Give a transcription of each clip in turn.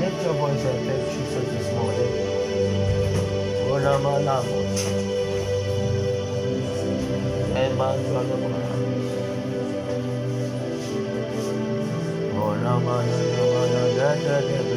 Lift your voice and thank Jesus this morning. Olamalamos. Emmanuel. Olamalamos. Olamalamos.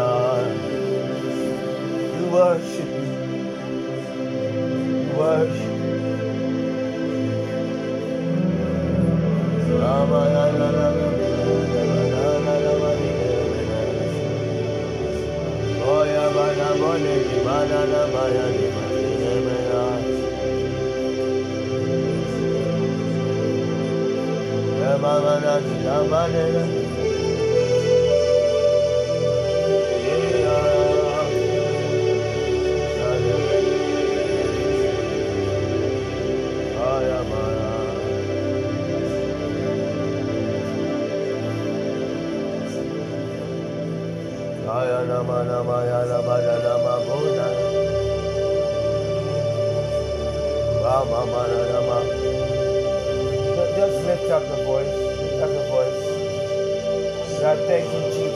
worship you. Worship. Baba, até que o dia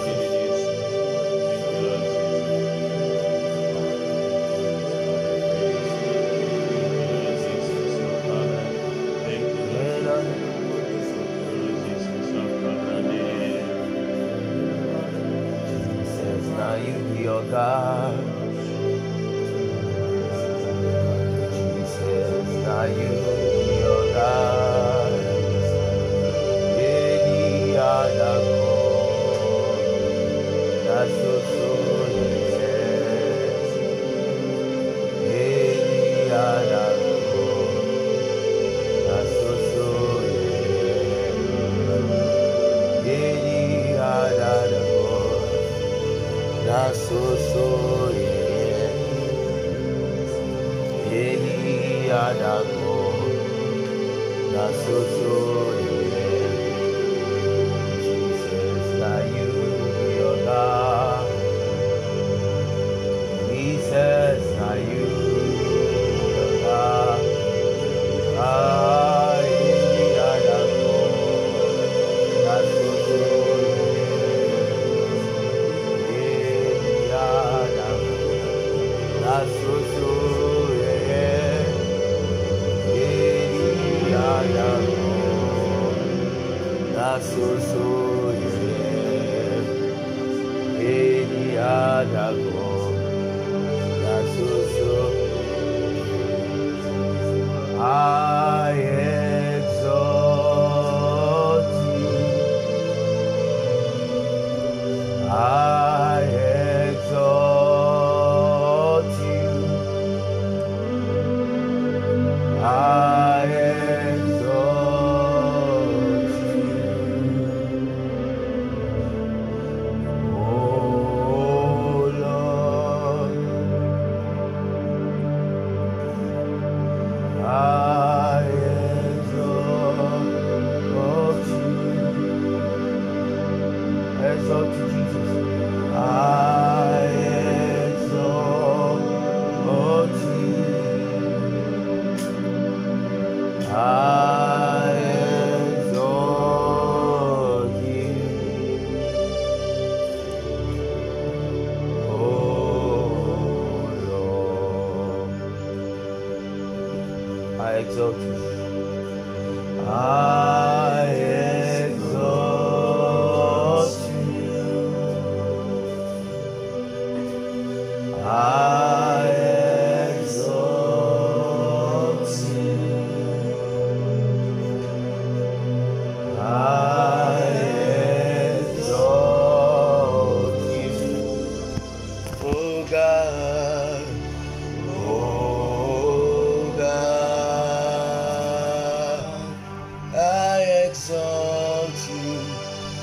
exalt you.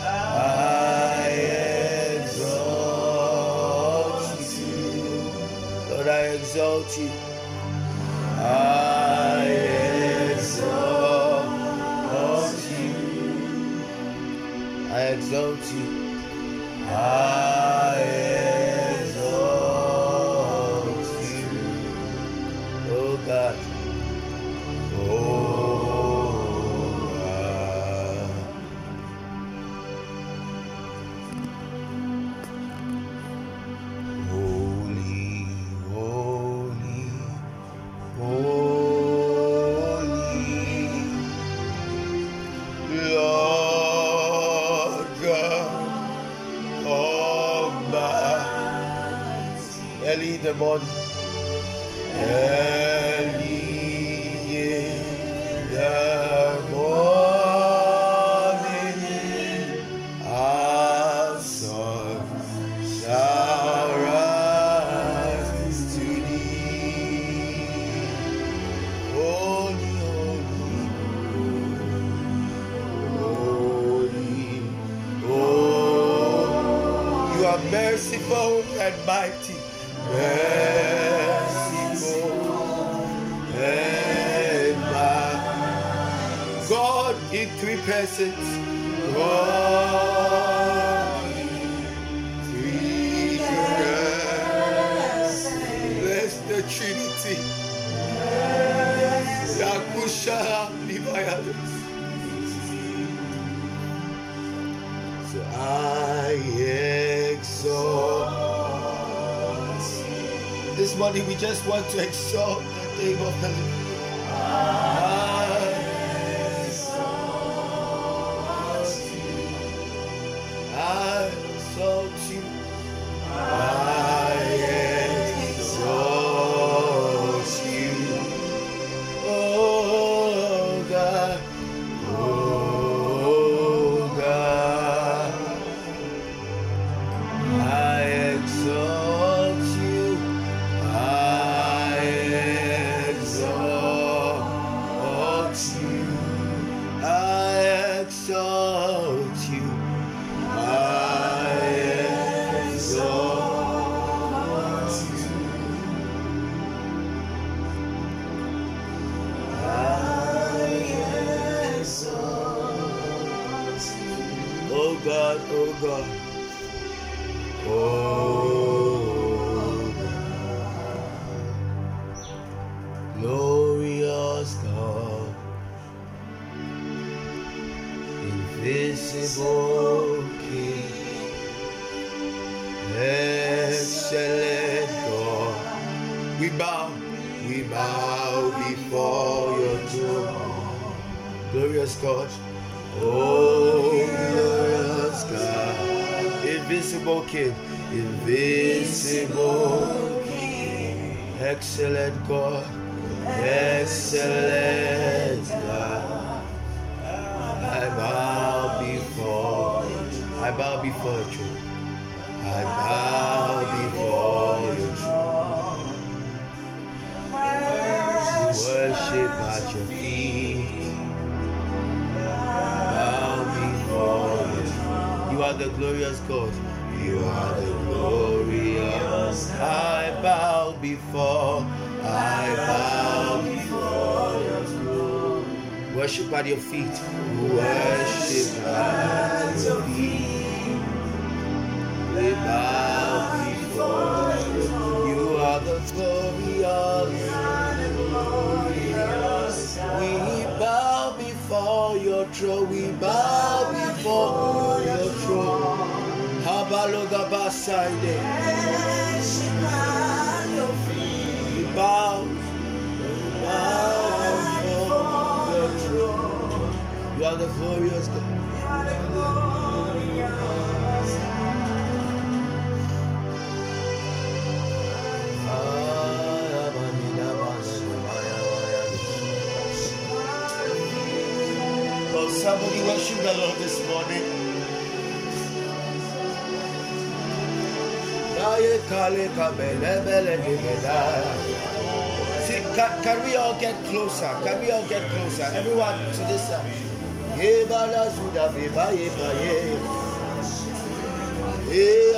I exalt you. I exalt you. Just want to exalt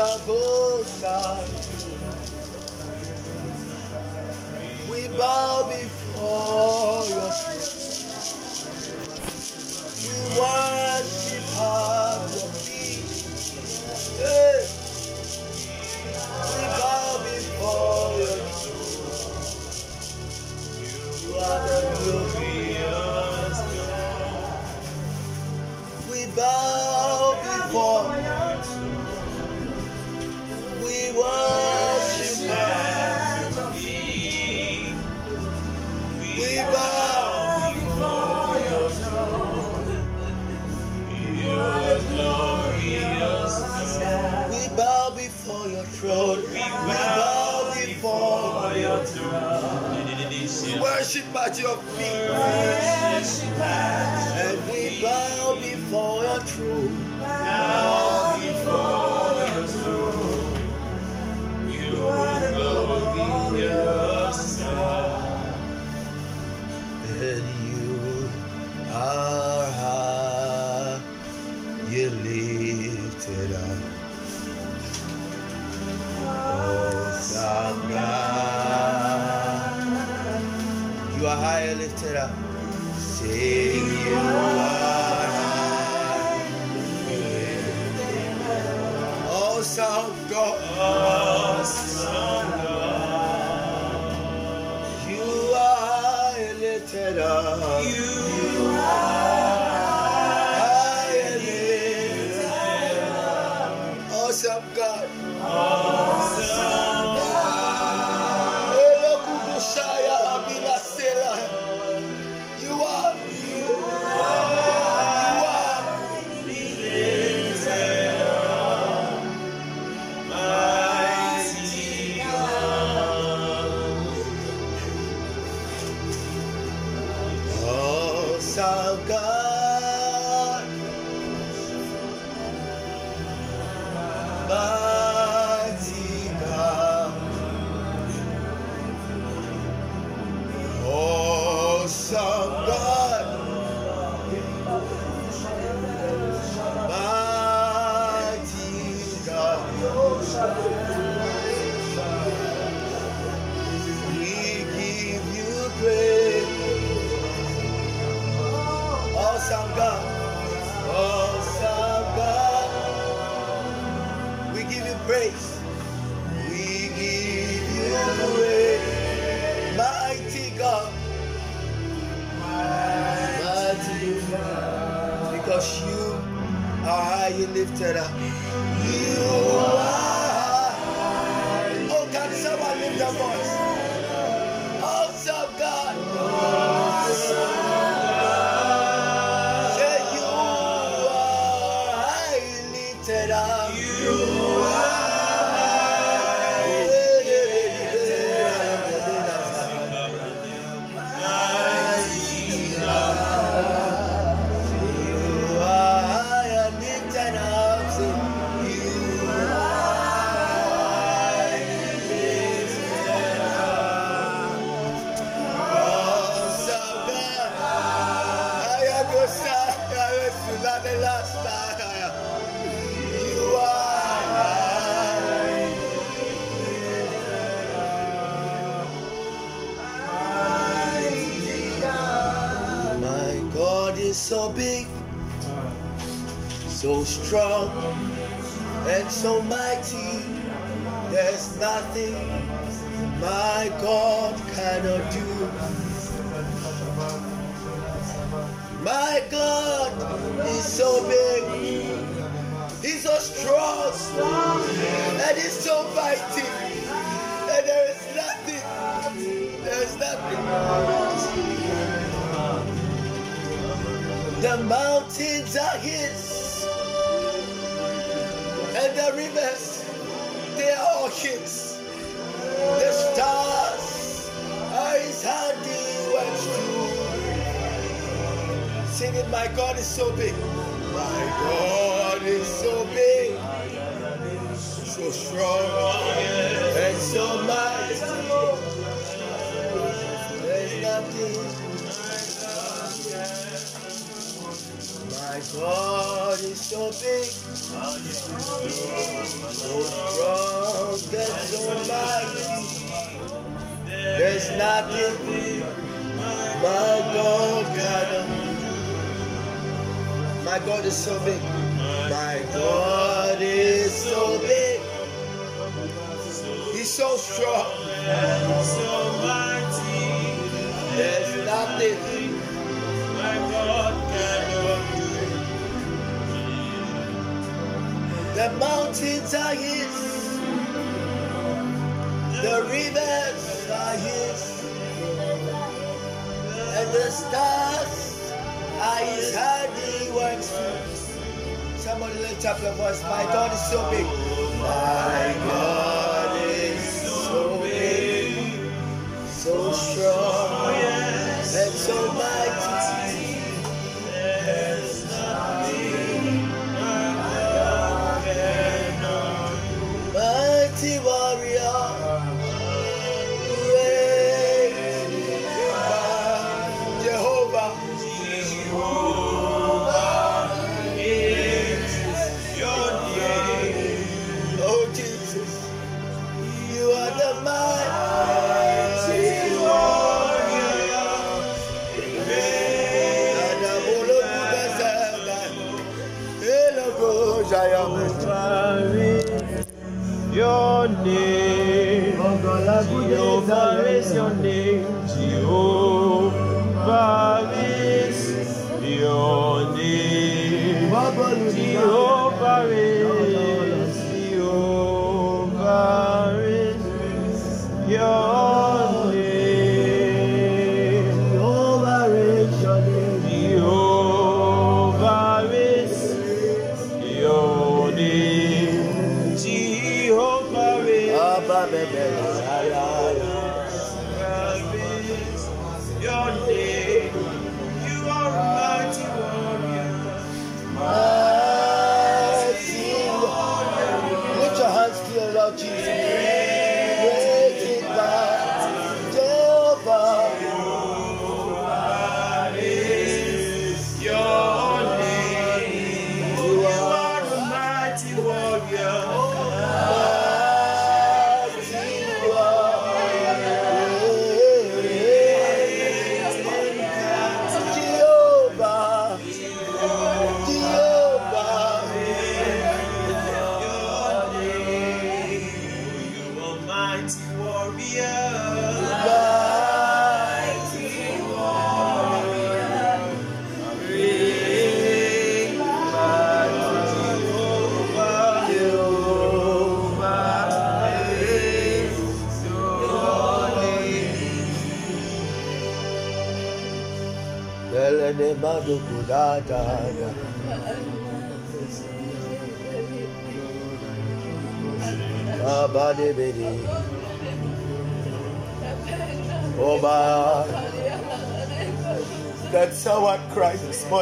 Eya There's nothing my God cannot. My God is so big. My God is so big. He's so strong. And so mighty. There's nothing my God cannot do. The mountains are His. The rivers the stars are His handiworks. Somebody lift up your voice. My God is so big. My God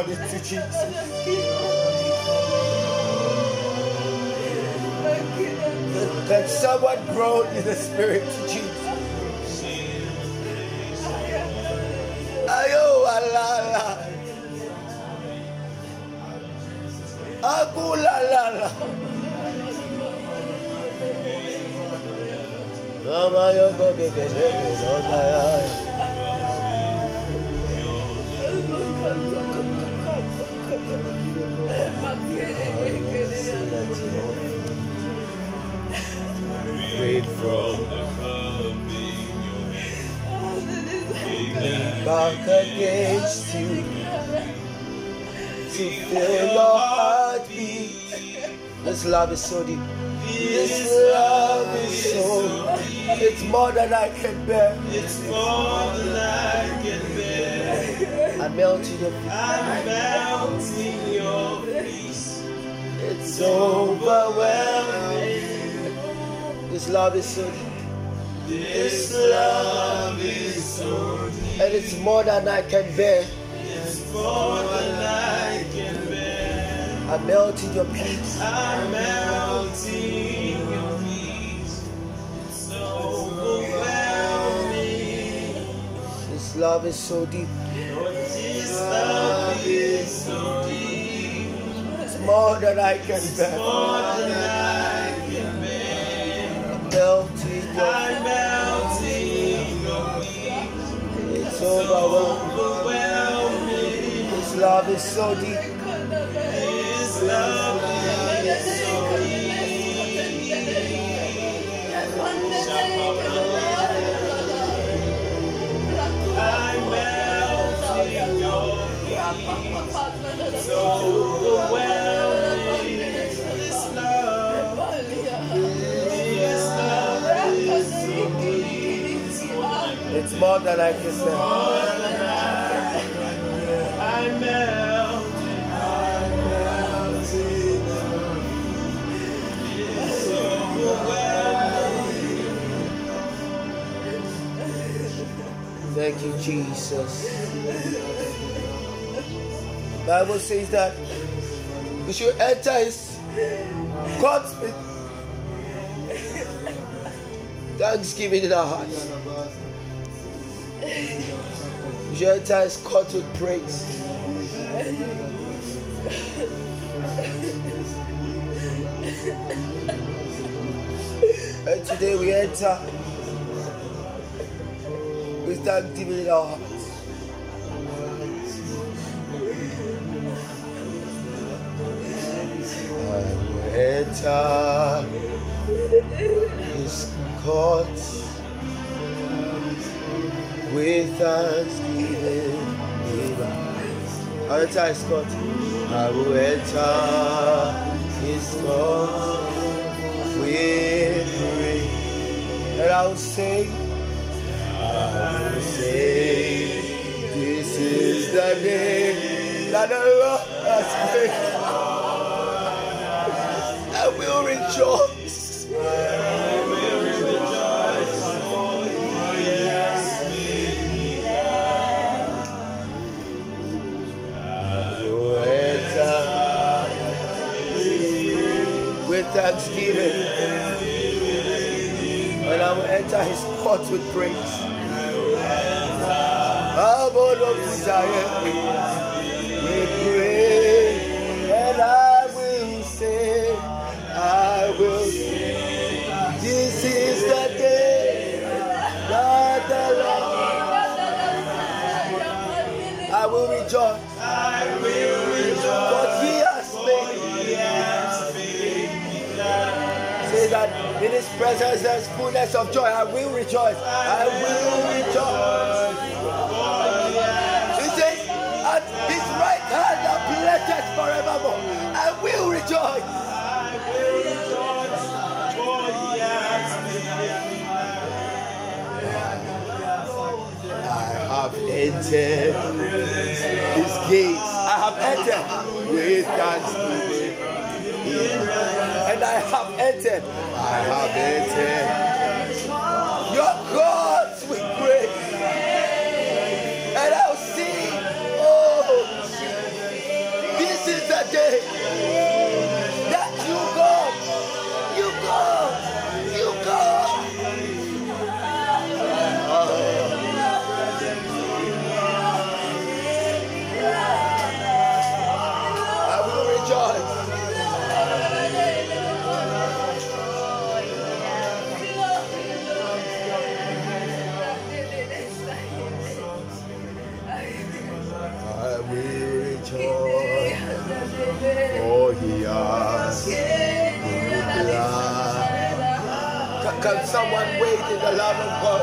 to Jesus. That someone grow in the spirit to Jesus. Ayo alala. Aku lalala. Mama yo go ge ge ge love is so deep. This love is so. It's more than I can bear. It's more than I can bear. I melt in your feet. I'm melting your peace. It's overwhelming. This love is so deep. This love is so deep. And it's more than I can bear. It's more than I can bear. I melt in your peace. I melt in your peace. So overwhelming. This love is so deep. This love is so deep. It's more than I can bear. More than I can bear. I melt in your I melt in your peace. It's overwhelming. This love is so deep. It's more than I can say. Thank you, Jesus. Bible says that we should enter his courts with thanksgiving in our hearts. We should enter his court with praise. And today we enter with thanksgiving in our hearts. Enter with thanksgiving hearts. I will enter his with praise. And I will say, Say, this is the day that the Lord has made. I will rejoice. I will enter with thanksgiving. And I will enter his courts with praise. We pray, and I will say, I will say, this is the day that the Lord. I will rejoice, I will rejoice. he has made. Say that in his presence there's fullness of joy. I will rejoice. I forevermore. I will rejoice. I will rejoice, for he. I have entered his gates. I have entered with thanksgiving. And I have entered. I have entered your courts can someone wait in the love of God?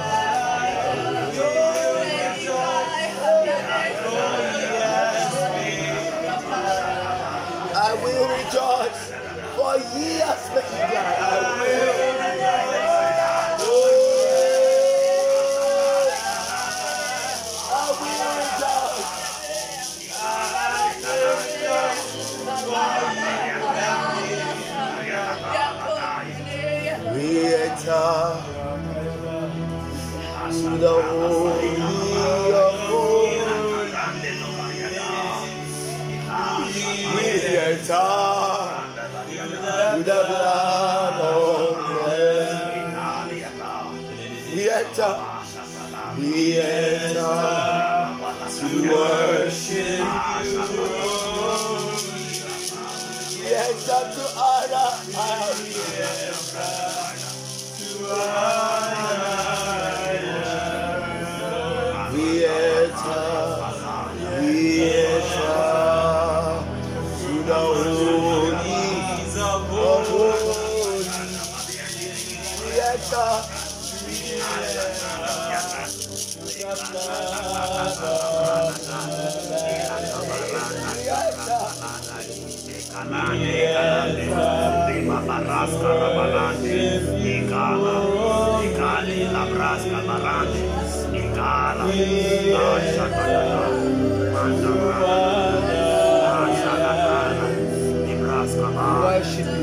I will rejoice, for has made to Worship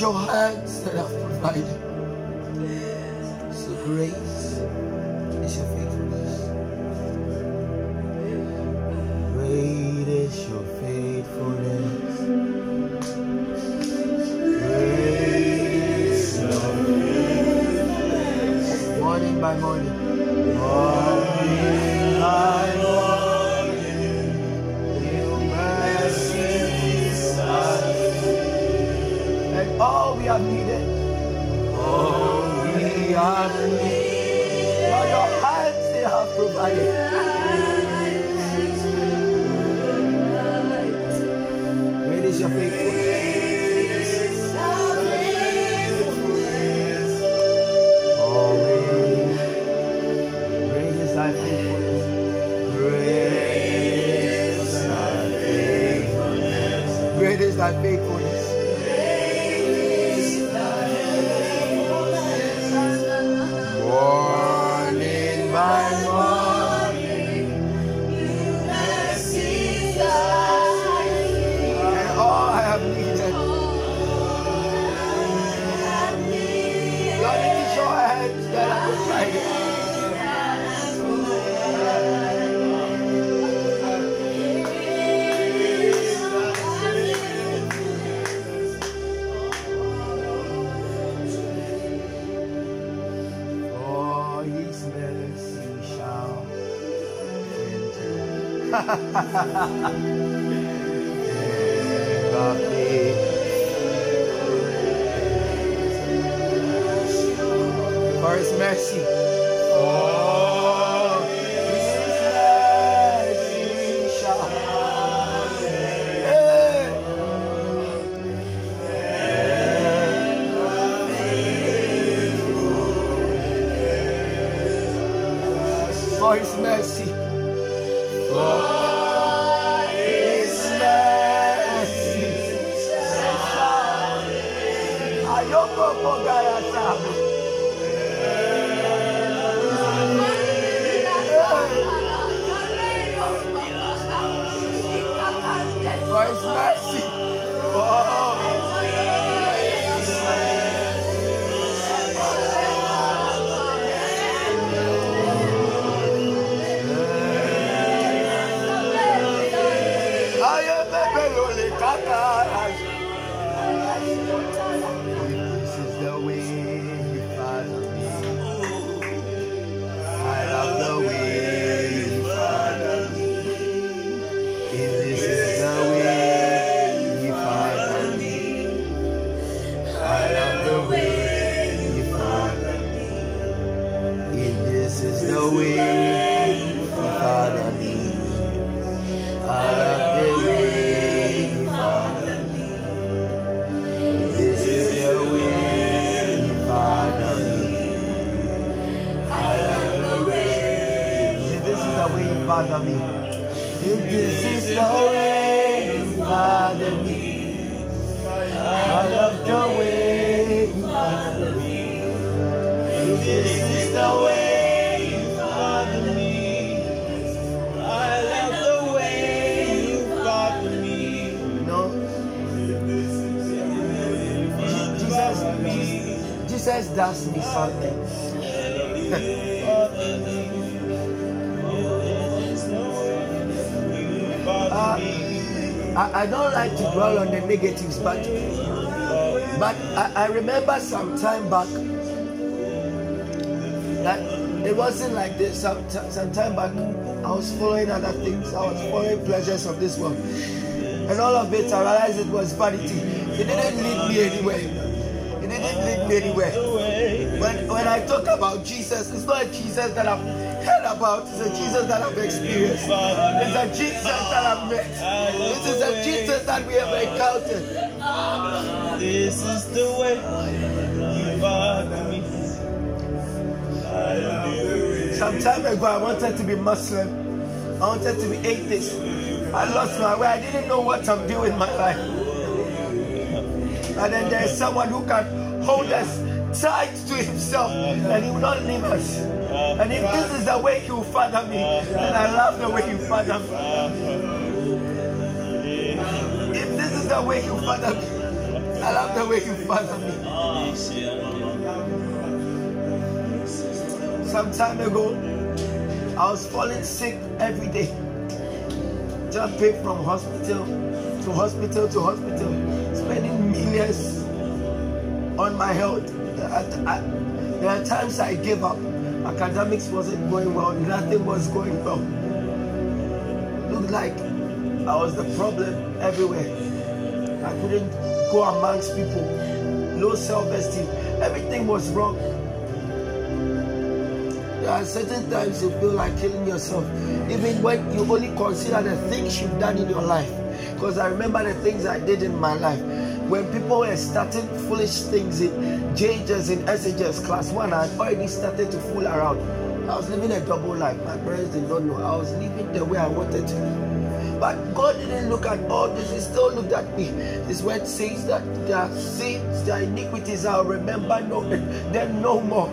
your hands that have provided. Grace is your faithfulness. Great is your faithfulness. Great is your faithfulness. Morning by. Morning 哈哈哈哈哈哈。Other things. I was following pleasures of this world, and all of it, I realized it was vanity. It didn't lead me anywhere. It didn't lead me anywhere. When, when I talk about Jesus, it's not a Jesus that I've heard about, it's a Jesus that I've experienced. It's a Jesus that I've met. This is a Jesus that we have encountered. This is the way you me. I love the way. Some time ago, I wanted to be Muslim. I wanted to be atheist. I lost my way. I didn't know what I'm doing in my life. And then there's someone who can hold us tight to himself and he will not leave us. And if this is the way he will father me, then I love the way you father me. If this is the way you father me, I love the way you father me. Some time ago, I was falling sick every day. Just pay from hospital to hospital to hospital, spending millions on my health. There are times I gave up. Academics wasn't going well, nothing was going well. Looked like I was the problem everywhere. I couldn't go amongst people, low self esteem, everything was wrong. There are certain times you feel like killing yourself, even when you only consider the things you've done in your life. Because I remember the things I did in my life. When people were starting foolish things in JHS and SHS class one, I had already started to fool around. I was living a double life. My parents did not know. I was living the way I wanted to. But God didn't look at all this, He still looked at me. His word says that their sins, their iniquities are remember no then no more.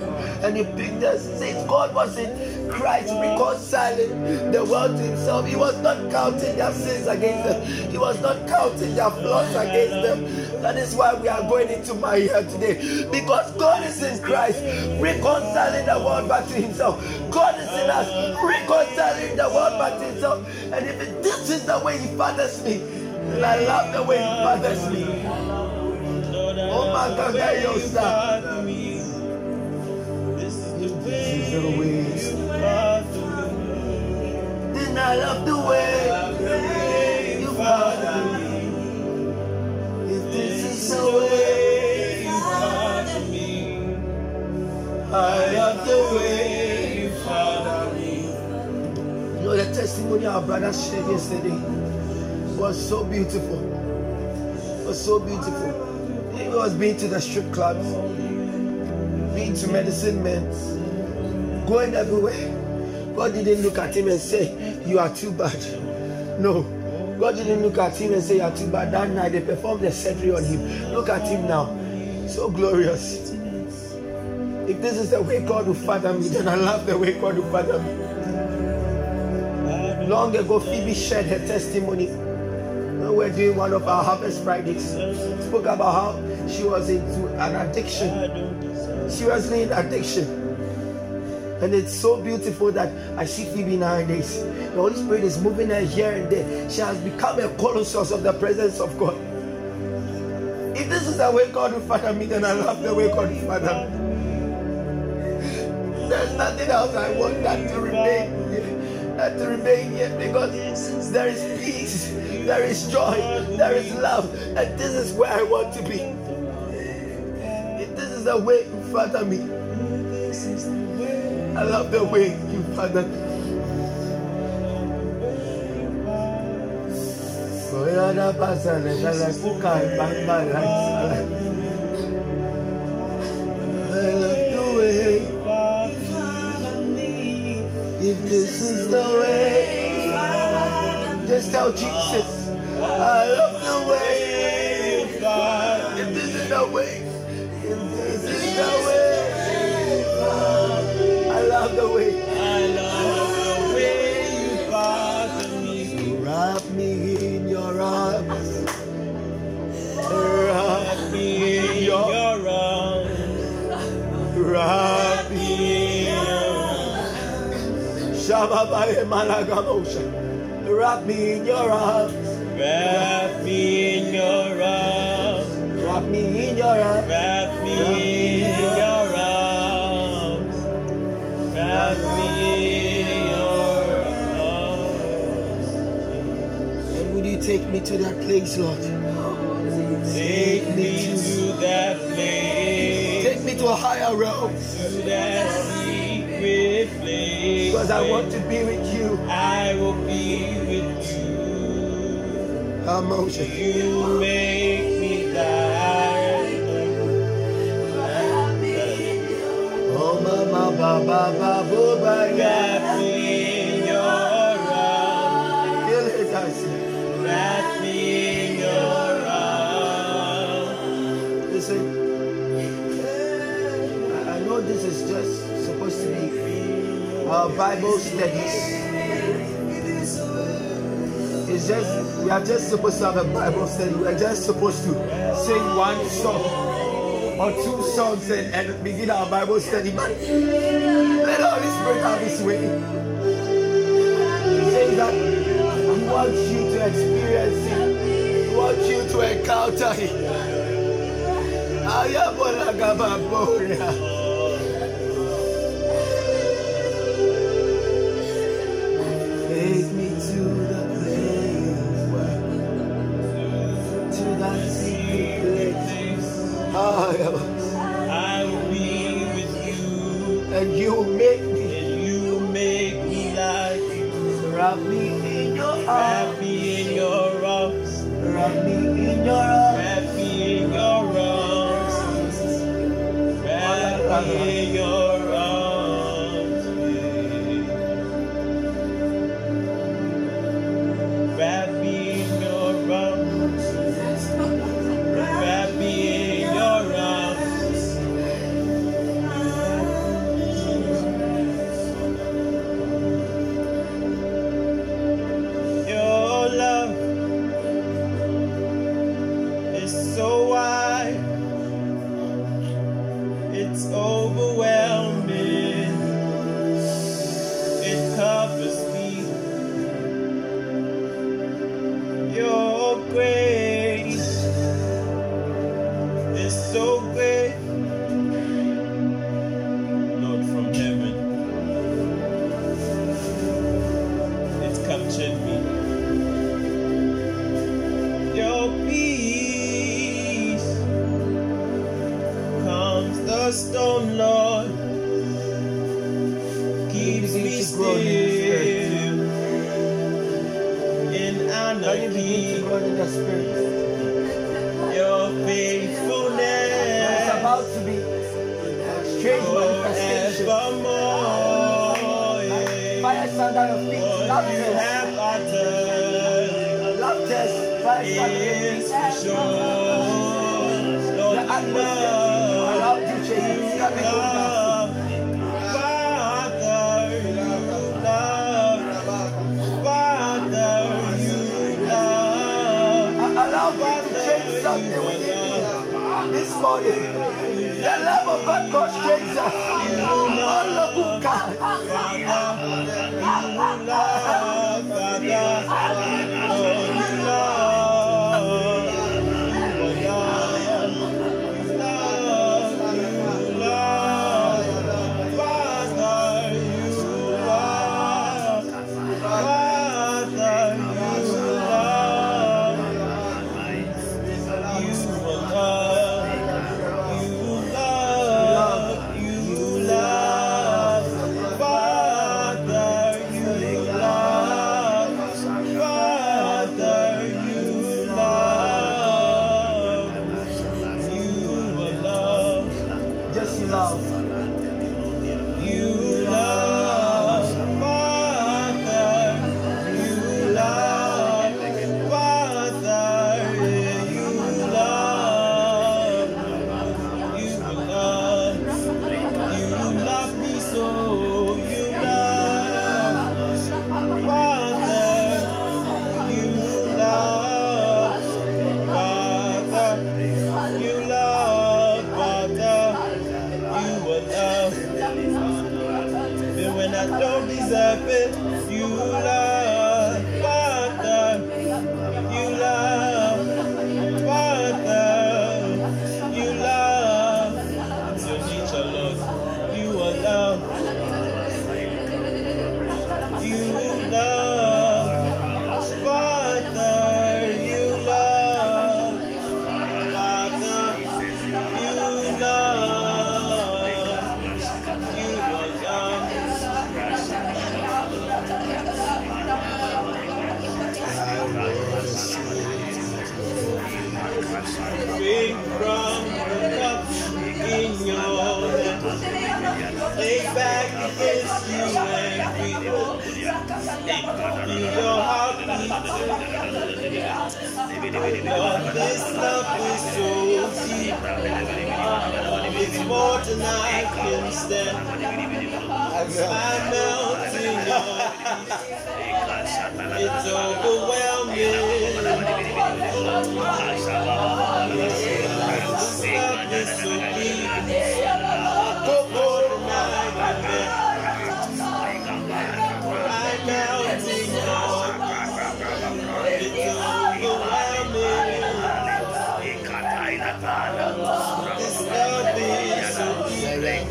And he picked us, says God was in Christ reconciling the world to himself. He was not counting their sins against them, he was not counting their flaws against them. That is why we are going into my year today. Because God is in Christ, reconciling the world back to himself. God is in us, reconciling the world back to himself. And if this is the way he fathers me, then I love the way he fathers me. Oh my God, yo, sir. This is the way. Then I love the way you father me. If this is the way you father me, I love the way you father me. You know the testimony our brother shared yesterday was so beautiful. Was so beautiful. He was being to the strip clubs, being to medicine men, going everywhere. God didn't look at him and say, You are too bad. No. God didn't look at him and say, You are too bad. That night they performed the surgery on him. Look at him now. So glorious. If this is the way God will father me, then I love the way God will father me. Long ago, Phoebe shared her testimony. When we were doing one of our Harvest Fridays, spoke about how she was into an addiction. Seriously, in addiction. And it's so beautiful that I see Phoebe nowadays. The Holy Spirit is moving her here and there. She has become a colossus of the presence of God. If this is the way God will father me, then I love the way God will father me. There's nothing else I want than to remain here, than to remain here because there is peace, there is joy, there is love, and this is where I want to be. If this is the way you father me, I love the way you father sala. I love the way. If this is the way, just tell Jesus, I love the way. If this is the way, if this is the way, love the way. I love the way you father me. Wrap me in your arms. Wrap me in your, Your arms, wrap me in your Malagamosha. Wrap me in your arms. wrap me in your arms, Wrap me in your arms. wrap me in your And would you take me to that place, Lord? Take me to that place, Take me to a higher realm. to that secret place. Because I want to be with you. I will be with you. How Emotion. You make baba, baba, baba. Wrap me in your arms. Feel it, me in your arms. Listen, I know this is just supposed to be our Bible studies. It's just, we are just supposed to have a Bible study. We are just supposed to sing one song or two songs and, begin our Bible study. But let Holy Spirit have His way. He says that He wants you to experience Him, He wants you to encounter Him. Ayaba. I will be with you, And you make me and you make me like you. wrap me in your arms,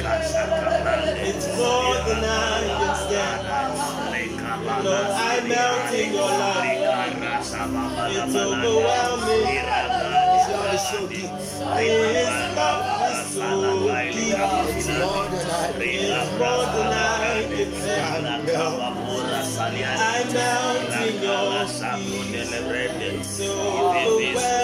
It's more than I can stand. Lord, I melt in your love. It's overwhelming. Lord, it's so deep. His love is so deep. It's more than I. Can melt. I melt in your love. It's so overwhelming.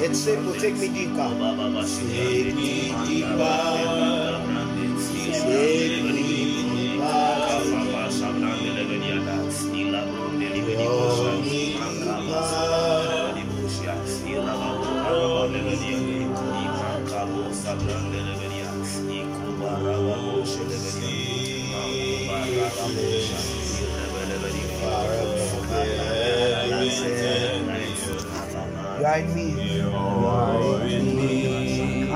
It's simple. Take me deeper. Take me deeper. Take me Guide me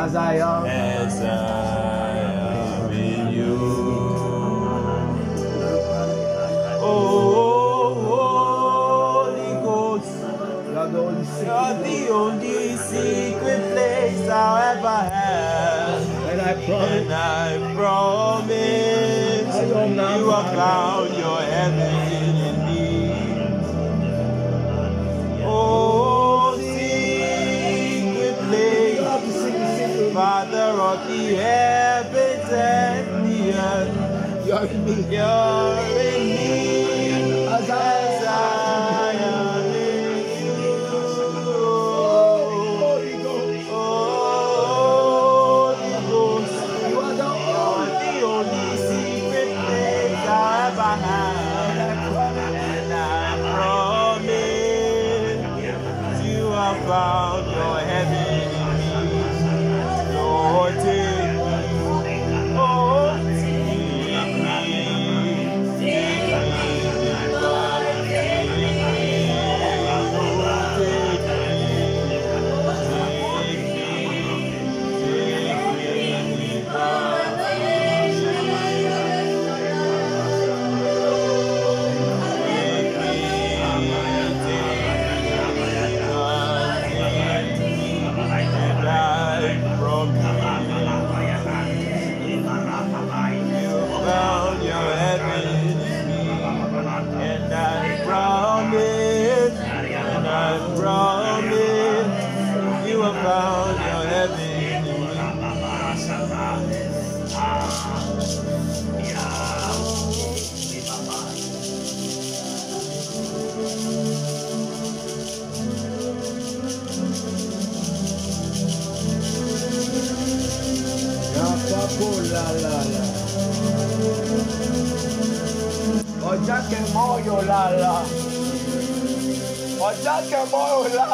as I am, as I am in you. Oh, Holy Ghost, you are the only secret place I'll ever have. And I promise. And I promise me. You're puedo volar.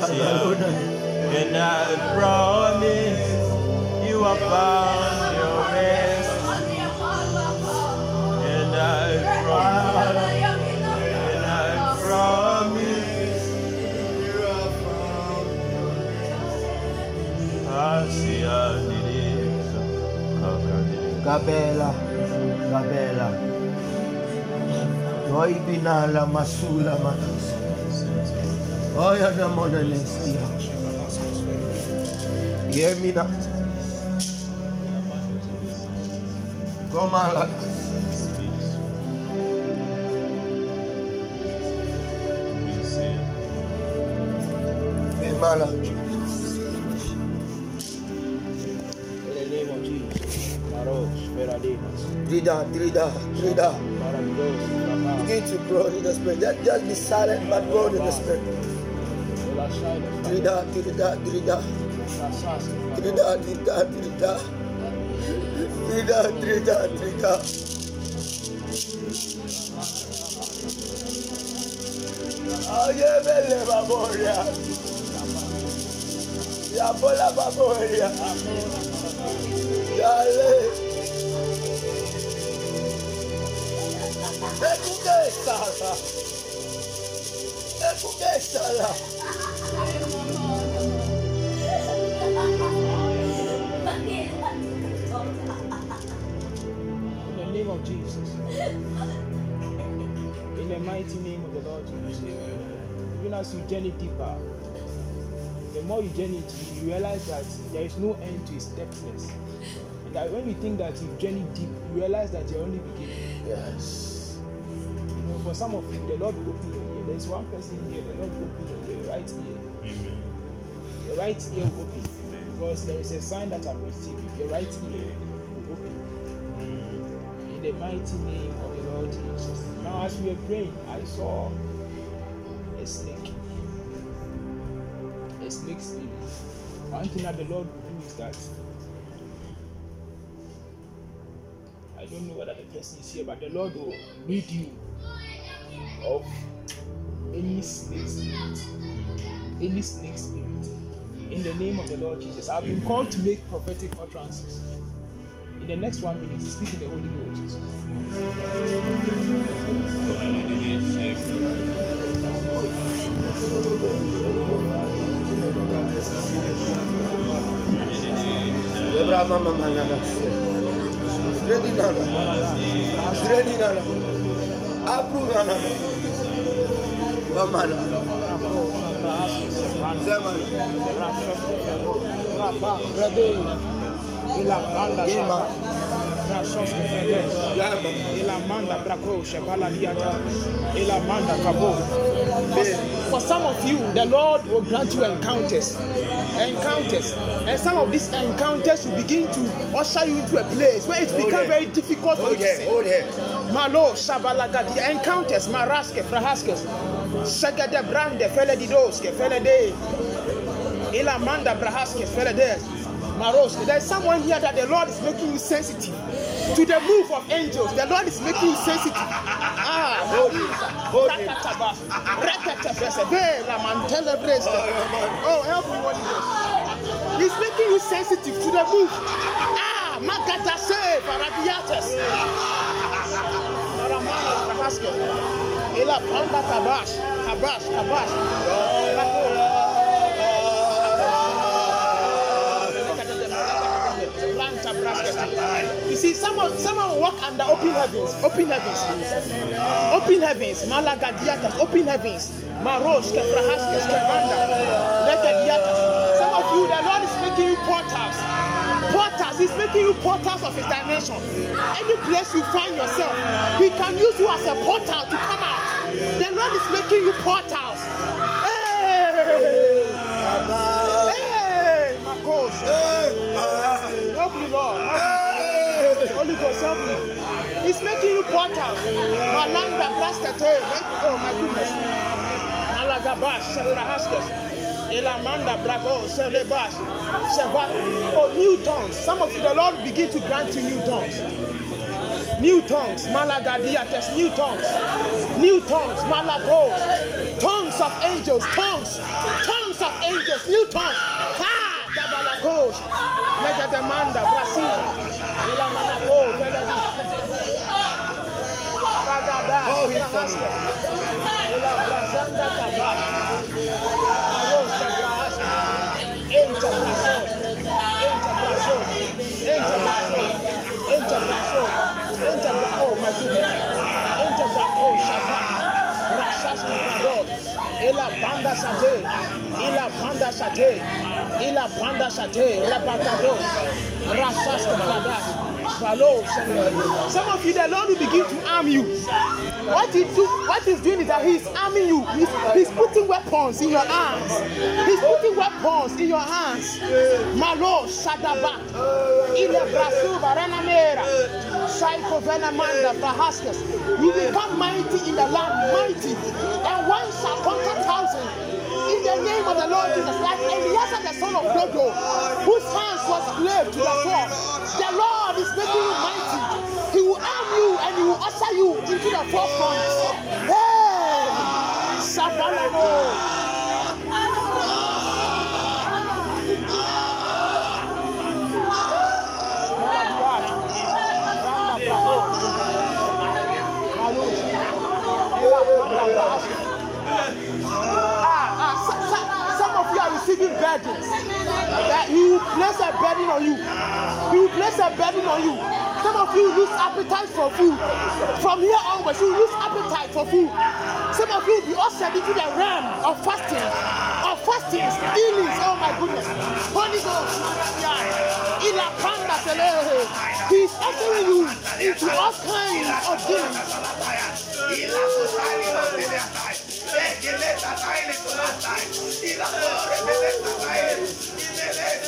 And I promise you have found your rest. And I promise. And I promise you have found your rest. I. Gabela, Gabela. Joy binala masula masula. Oh, yeah, the motherless. Yeah. Hear me that. Come on, lad. Hey, man, lad. In the name of Jesus. Maros, Veradinas. Drida, Drida, Drida. Begin to grow in the spirit. Just be silent, but grow in the spirit. Drida, drida, drida. Drida, drida, drida. Drida, drida, drida. Aye, bele baboria. Ya bola baboria. Dale. Ekuke sala. Ekuke sala. Mighty name of the Lord Jesus. Even as you journey deeper, the more you journey, deep, you realize that there is no end to his depthness. And that when you think that you've journeyed deep, you realize that you're only beginning. Yes. You know, for some of you, the Lord will open your ear. There's one person here, the Lord will open your ear, right ear. Your right ear will open. Because there is a sign that I'm receiving. Your right ear will open. Mm. In the mighty name of the Lord Jesus. Now, as we were praying, I saw a snake. A snake spirit. One thing that the Lord will do is that I don't know whether the person is here, but the Lord will rid you of any snake spirit. Any snake spirit. In the name of the Lord Jesus. I've been called to make prophetic utterances. In the next one minute, speak in the Holy Ghost. Nana. Ready nana. Apru nana. Mama nana. Gema. Yama. Ilamanda brako shabala diata. Ilamanda kabo. For, for some of you, the Lord will grant you encounters. Encounters. And some of these encounters will begin to usher you into a place where it becomes very difficult for you to say. Malo shabalagadi encounters maraske frahaskes segede brande fele didoske fele de ilamanda brahaske maroske there's someone here that the lord is making you sensitive to the move of angels the lord is making you sensitive ah Hold it. Hold breste. oh help me Holy Ghost. he's making you sensitive to the move ah magata Maramana Kahaske. Ila Panda Kabash. Kabash, Kabash. You see, someone someone walk under open heavens. Open heavens. Open heavens. Malagadiatas. Open heavens. Marosh, Keprahaske, Skemanda. Legadiatas. Some of you, the Lord is making you portals. Portals. He's making you portals of his dimension. Any place you find yourself, he can use you as a portal to come out. The Lord is making you portals. Lord. Holy Ghost, help. He's making you portals. Malanga Bastate. Eh? Oh my goodness. Malagabash, Sebrahaskas. Elamanda Bravo, Selebash, Seva. Oh, new tongues. Some of you, the Lord begin to grant you new tongues. New tongues, Malagadiates, new tongues, new tongues, Malagos, tongues of angels, tongues, tongues of angels, new tongues. Dabalagos, Mega Demanda, Brazil, Ilamanago, Ragada, Oh, he's coming. Ila Brazanda Kabak, Arosa Brahaska, Enta Brazil, Enta Brazil, Enta Brazil, Enta Brazil, Enta Brazil, oh my goodness, Enta Brazil, Shabbat, Rashaski Kadot, Ila Banda Sate, Ila Banda Sate, Ila Sate, Rabakado, Rashaski Kadat, Follow Some of you, the Lord will begin to arm you. What he do, what he's doing is that he's arming you. He's, he's putting weapons in your hands. He's putting weapons in your hands. Malo Shadaba. Ile Brasil Barana Mera. Psycho Venamanda Bahaskas. You become mighty in the land, mighty. And one shall conquer thousand. In the name of the Lord Jesus, like Eleazar the son of Dodo, whose hands was clave to the sword. The Lord is making you mighty. He will arm you and he will usher you into the forefront. Hey! Sabalabo. Burdens. That he will place a burden on you. He will place a burden on you. Some of you lose appetite for food. From here onwards, you lose appetite for food. Some of you be ushered into the realm of fasting, of fasting, healings. Oh my goodness. Holy Ghost. Ila panda ushering you into all kinds of healings. Reveleta Taile to that time. Ila Reveleta Taile.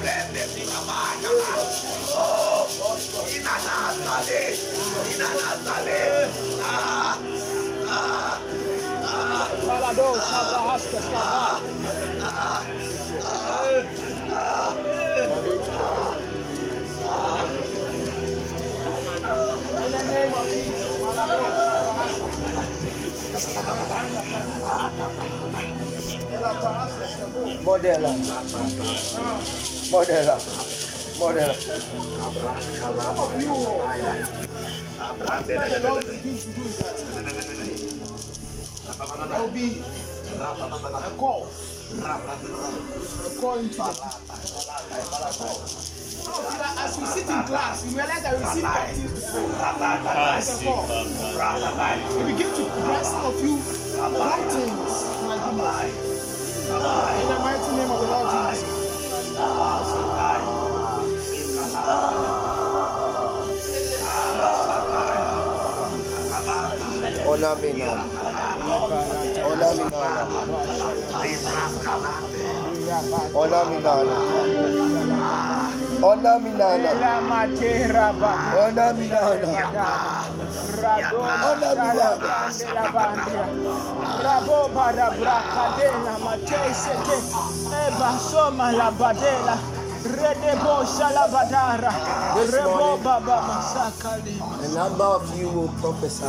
prende la macana oh, inanastale inanastale ah, ah, ah, ah, ah, ah, ah, Modelan. Call. A call into the as we sit in class, you realize that we like this before. It's a call. We begin to some of you wrong things. My goodness. In the mighty name of the Lord Jesus. Ona minana. Ona minana. Ona minana. Ona minana. La matera ba. Ona minana. Radona sala la bandia. Rabo bara brakadena matese ke. Eba soma la badela. Redebo shalabadara. Rebo baba masakali. A number of you will prophesy.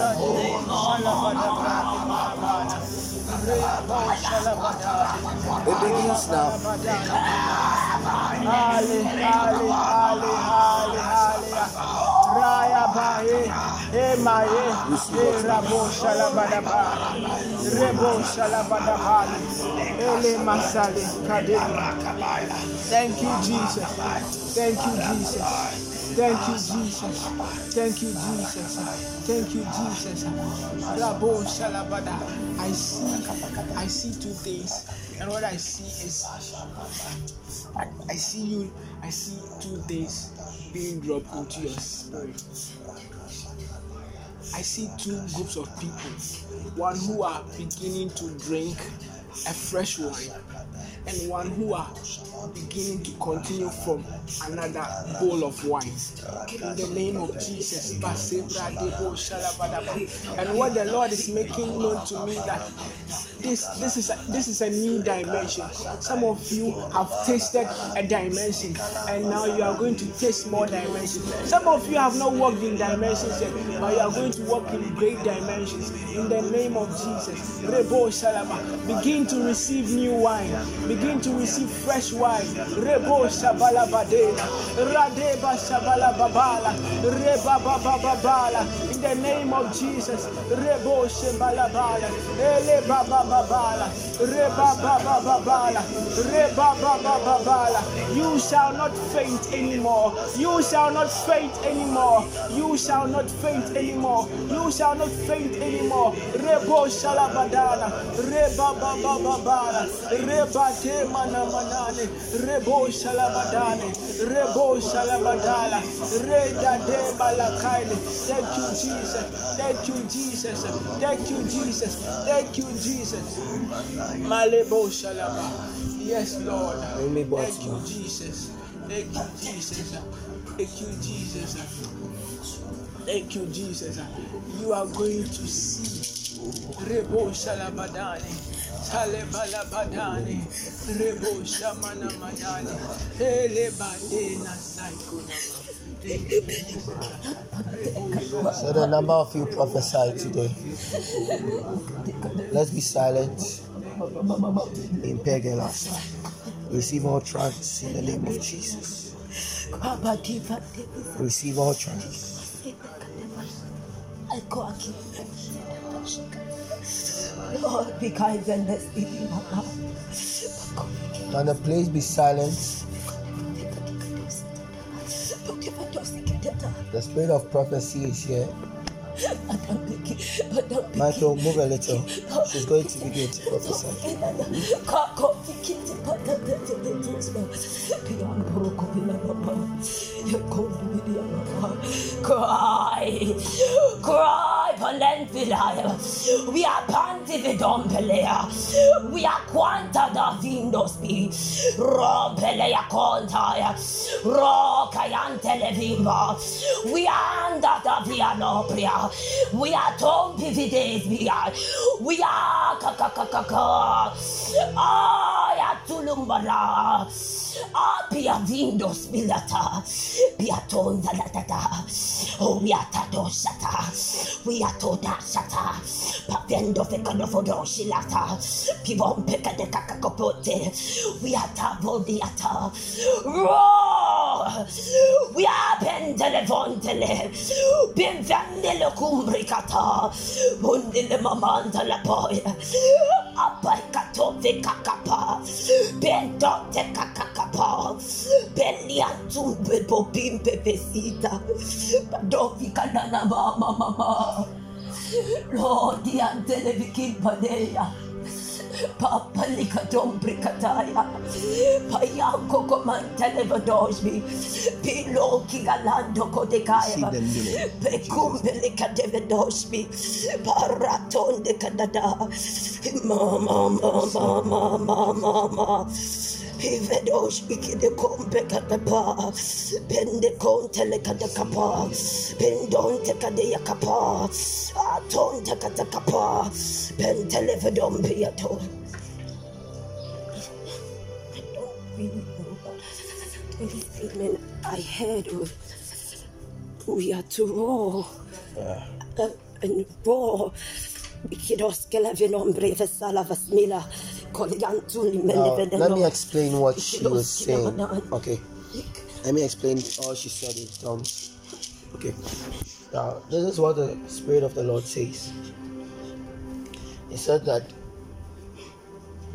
It begins now. Ali, Ali, Ali, Ali, Ali. Thank you, Jesus. Thank you, Jesus. Thank you, Jesus. Thank you, Jesus. Thank you, Jesus. I see, I see two things, and what I see is, I, I see you. I see two things being dropped into your spirit. I see two groups of people. One who are beginning to drink a fresh wine, and one who are beginning to continue from another bowl of wine. In the name of Jesus. And what the Lord is making known to me that this this is a, this is a new dimension. Some of you have tasted a dimension, and now you are going to taste more dimensions. Some of you have not walked in dimensions yet, but you are going to walk in great dimensions. In the name of Jesus, begin to receive new wine. Begin to receive fresh wine. Rebo Shabala Badela, Radeba Shabala Babala, Reba Baba Babala. In the name of Jesus, Rebo Shabala Bala, Ele Baba babala, reba baba babala, reba baba babala. You shall not faint anymore. You shall not faint anymore. You shall not faint anymore. You shall not faint anymore. Rebo shalabadana, reba baba babala, reba te mana manane, rebo shalabadane, rebo shalabadala, reda de balakaile. Thank you, Jesus. Thank you, Jesus. Thank you, Jesus. Thank you, Jesus. Malebo shalaba. Yes, Lord. Thank you, Jesus. Thank you, Jesus. Thank you, Jesus. Thank you, Jesus. You are going to see. Rebo shalabadani. Salebalabadani. Rebo shamana madani. Hele badena saikunama. So the number of you prophesied today. Let's be silent in Pegelas. Receive all trance in the name of Jesus. Receive all trance. Lord, be kind and the place be silent? The spirit of prophecy is here. Michael, move a little. She's going to begin to prophesy. Cry, cry, Palenfilaya. We are Pantividompelea. We are Quanta da Vindospi. Rompelea Contaya. Rocayanteleviva. We are under the Vianopria. We are Tompivides. We are We are Kakakaka. Ay, Atulumbara. Ah, Apia Vindos Bilata. Piaton Zalatata. Oh, we are Tadosata. We are Todasata. Pavendo Fekanofodoshilata. Pivon Peka de Kakakopote. We are Tavodiata. Roar. We are Pendelevontele. Benvendele Cumbricata. Undile Mamanta la Poya. Apaikato Vikakapa. Bendote Kakakapa. Beliantum Bebo Bimpe Vesita. Padovika Nana Mama Mama. Lord, the Antelevikin Padea. Papa Likadom Bricataya. Payanko Comantelevadosmi. Pilo Kigalando Kodekaya. Pekumbelika Devedosmi. Paraton de Canada. Mama, mama, mama, mama. Pivedos ikide kompe katapa, pende konte le kadakapa, pendon te kadea kapa, aton te katakapa, pentele vedom piato. I don't really know, but this evening I heard we are to roar uh, and roar. Kidos kelevin ombre vesala vasmila. Now, let me explain what she was saying. Okay. Let me explain all she said in tongues. Okay. Now, this is what the Spirit of the Lord says. He said that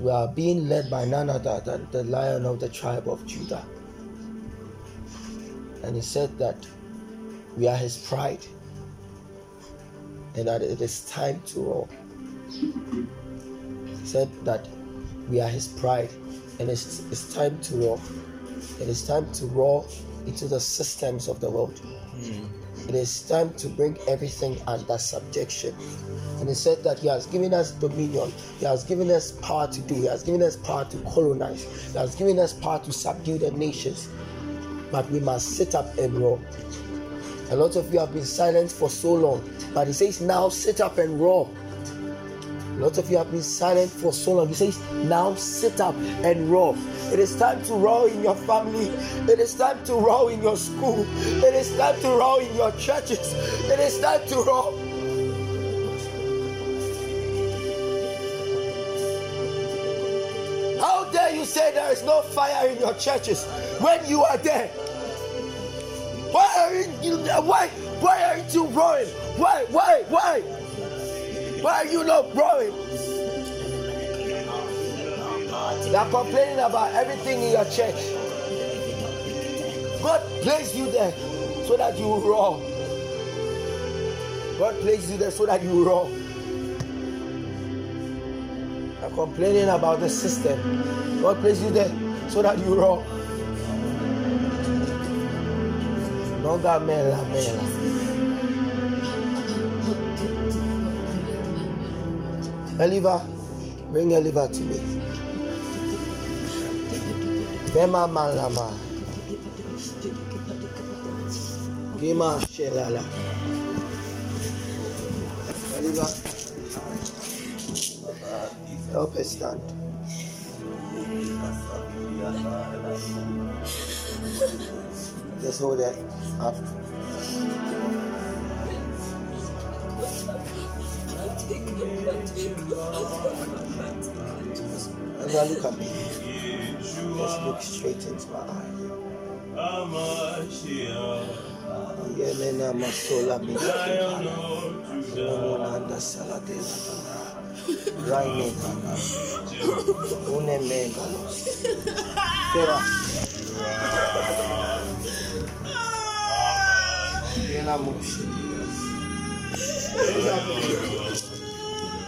we are being led by none other than the lion of the tribe of Judah. And he said that we are his pride and that it is time to roar. He said that we are his pride and it's, it's time to roar. It is time to roar into the systems of the world. Hmm. It is time to bring everything under subjection. And he said that he has given us dominion, he has given us power to do, he has given us power to colonize, he has given us power to subdue the nations. But we must sit up and roar. A lot of you have been silent for so long, but he says, Now sit up and roar. A lot of you have been silent for so long. He says, Now sit up and roar. It is time to roar in your family. It is time to roar in your school. It is time to roar in your churches. It is time to roar. How dare you say there is no fire in your churches when you are there? Why are you why why aren't you roaring? Why why why? Why are you not growing? You are complaining about everything in your church. God placed you there so that you will roar. God placed you there so that you will roar. You are complaining about the system. God placed you there so that you roar. Nonga mela mela. Eliva, bring Eliva to me. Bema malama. Gima shelala. Eliva, help us stand. Just hold that up. And now look at me. Just look straight into my eye. Yemena masola mi. Unanda saladela. Raine. Une megalos. Fera. Yena moshi. This is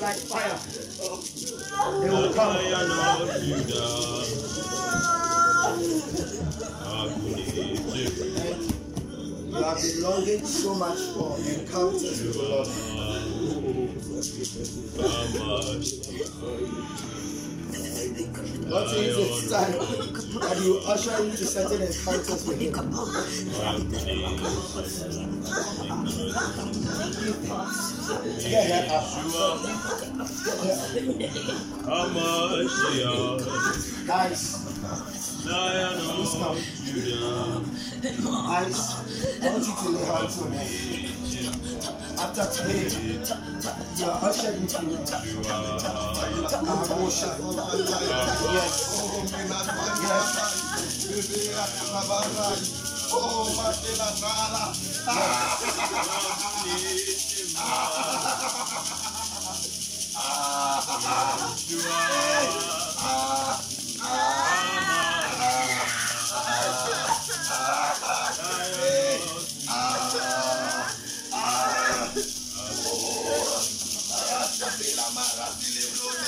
like fire. They will come. You have been longing so much for encounters with the Lord. God says it's time that you usher into certain encounters with Him. Get her up. Guys, please come. Guys, I want you to lay hands on her. After today, you are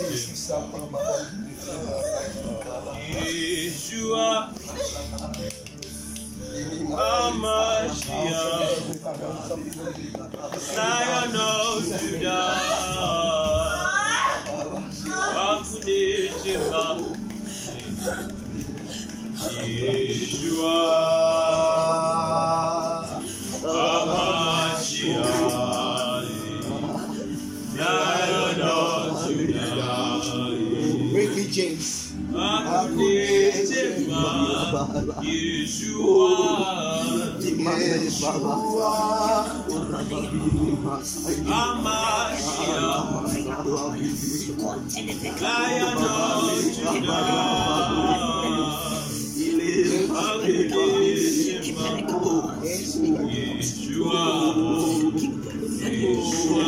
Yes. Yes. That's it. Stop. Yeshua, Yeshua,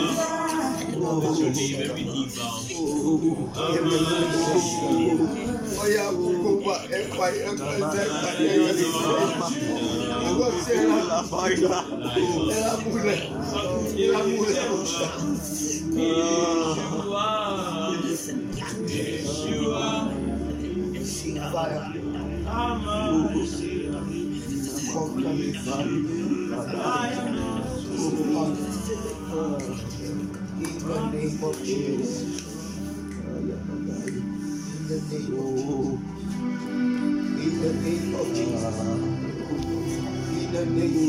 let ẹ̀kọ́ Elamule, elamule osha. Fire. Conquer fire. In the name of Jesus. In the name of Jesus. In the name of Jesus. In the name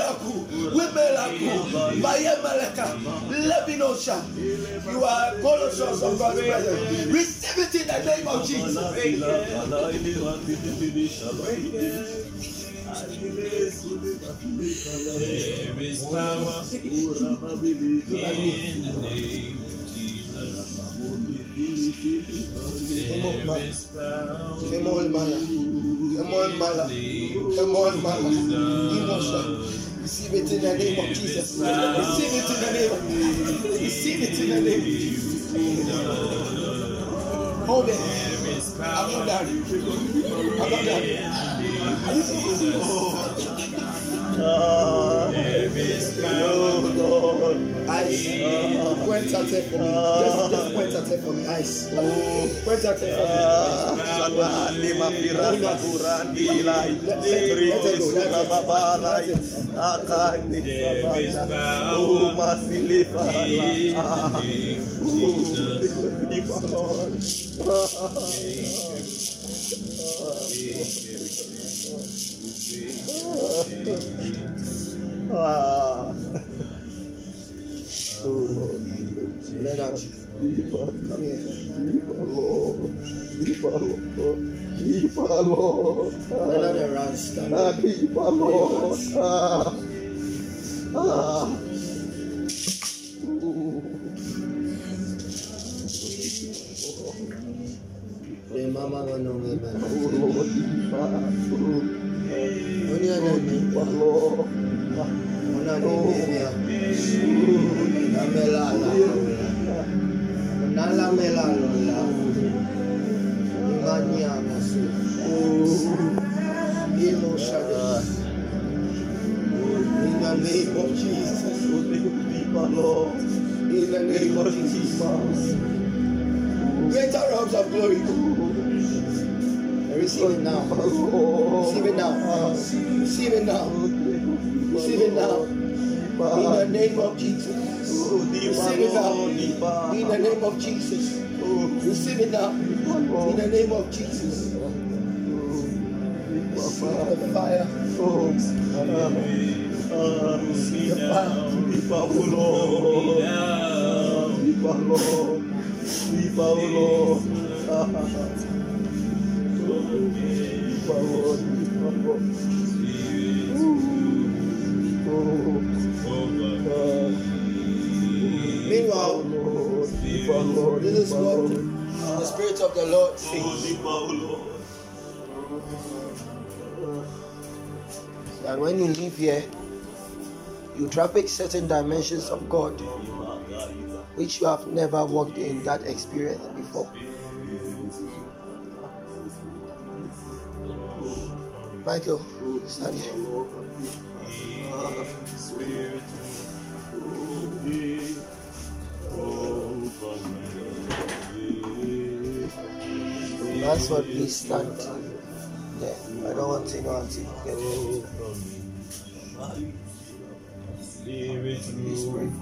la ku. Wímẹ̀ la ku. Bayé Mẹlẹ́ka. Lẹ́bi n'o sa. You are cornerstones of God's presence. Receive it in the name of Jesus. In the name of Jesus. Mala. Emotion. Receive it in the name of Jesus. Receive it in the name. Receive it in the name. Hold it. I'm not done. I'm not done. Ice. Point at for me. Just, just point at it for me. Ice. Point at it for me. There is power in the name of Jesus. Let out. Come here. Let out the run stand. The mama will know me, man. Only I know me. Only I know me. In the name of Jesus. In the name of Jesus. Greater realms of glory. Receive it now. Receive it now. Receive it now. Receive it now. In the name of Jesus. Receive it now. In the name of Jesus. Receive it now. In the name of Jesus. Receive the fire. The fire. Meanwhile, this is what the Spirit of the Lord says. That when you live here, you traffic certain dimensions of God which you have never walked in that experience before. Michael, stand here. That's what we stand. Yeah, I don't want to know how to get me. Spirit me.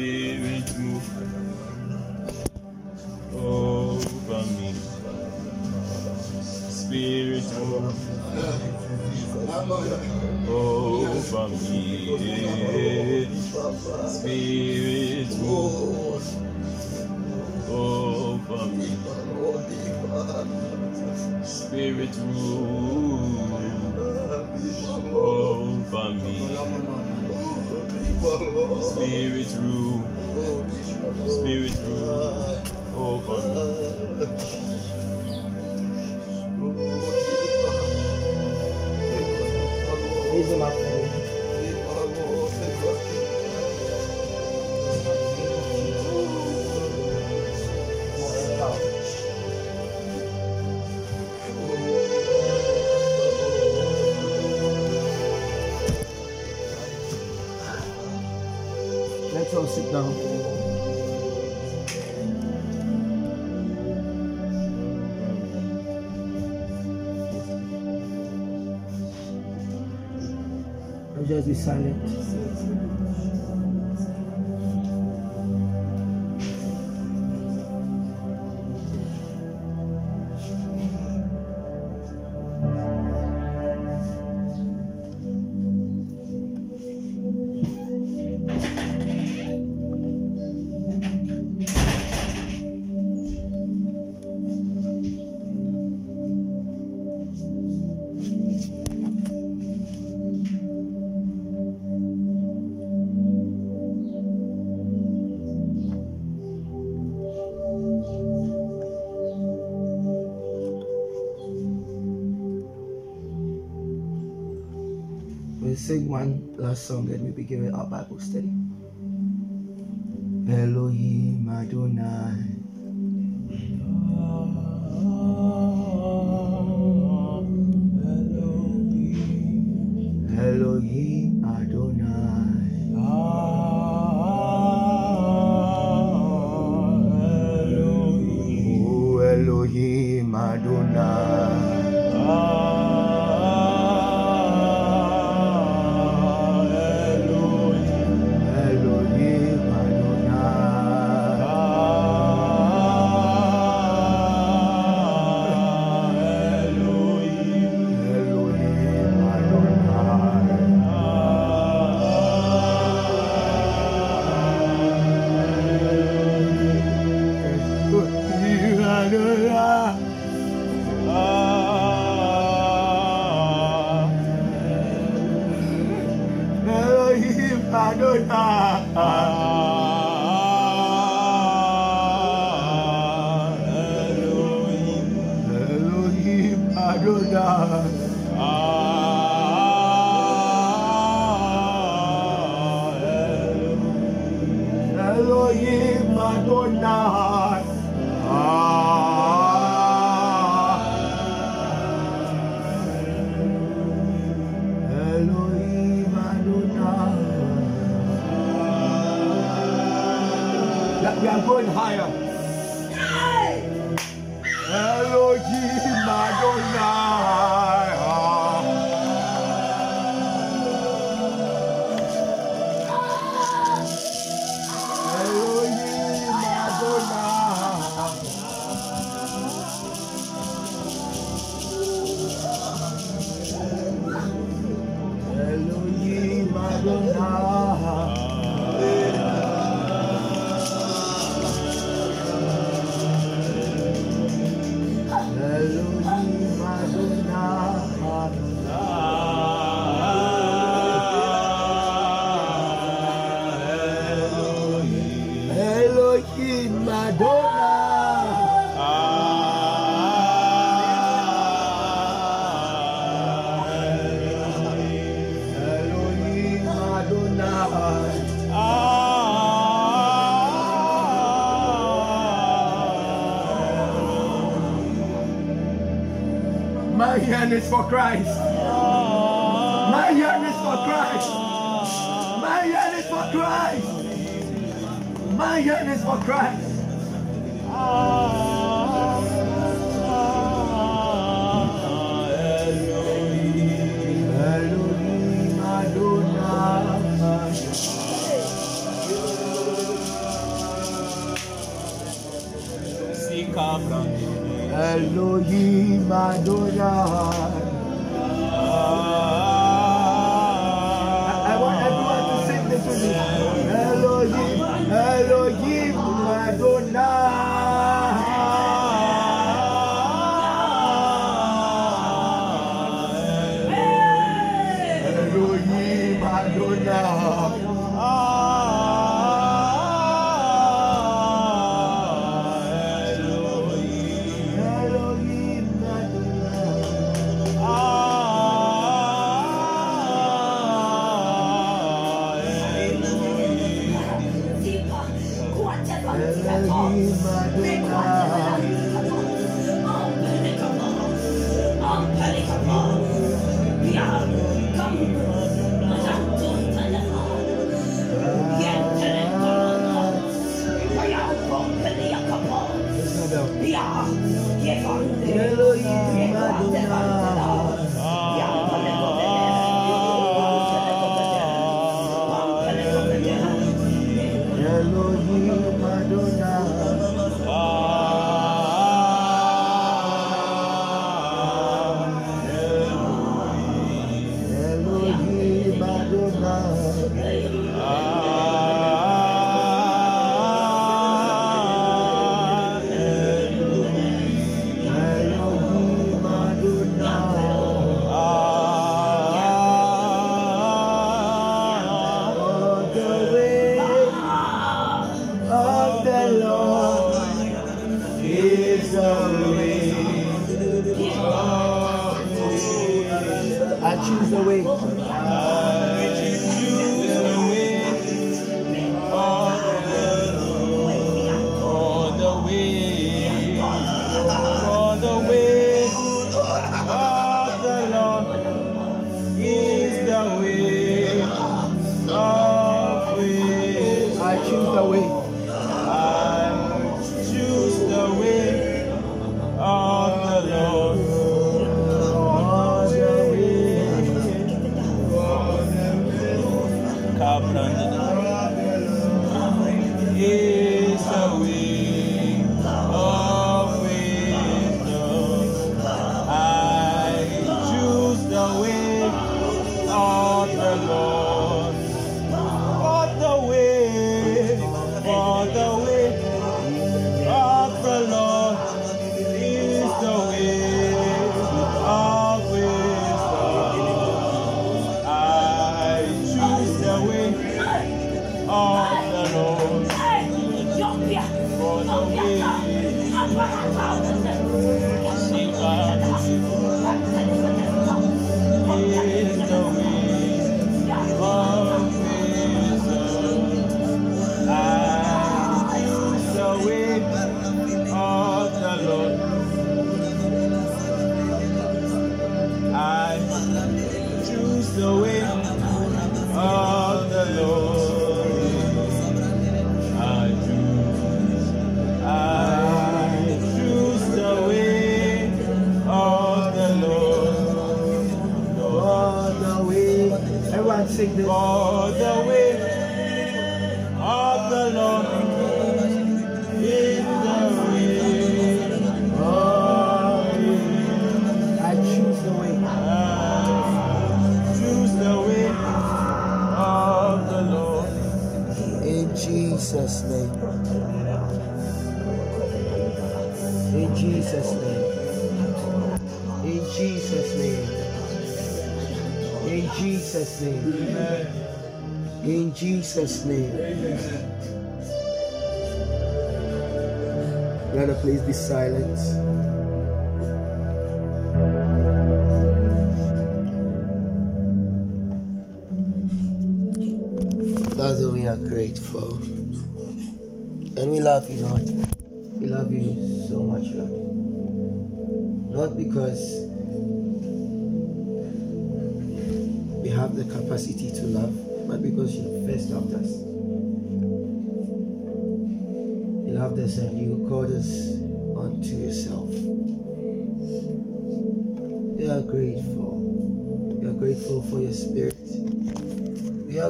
Spirit, move over me. Spirit, move over me. Spirit, move over me. Spirit, move over me. Spirit, rule. Spirit, rule oh, over me. Silent. Sing one last song and we'll begin our Bible study. Elohim Adonai. Elohim Adonai. Ah, oh Elohim Adonai. Allah. standards for Christ.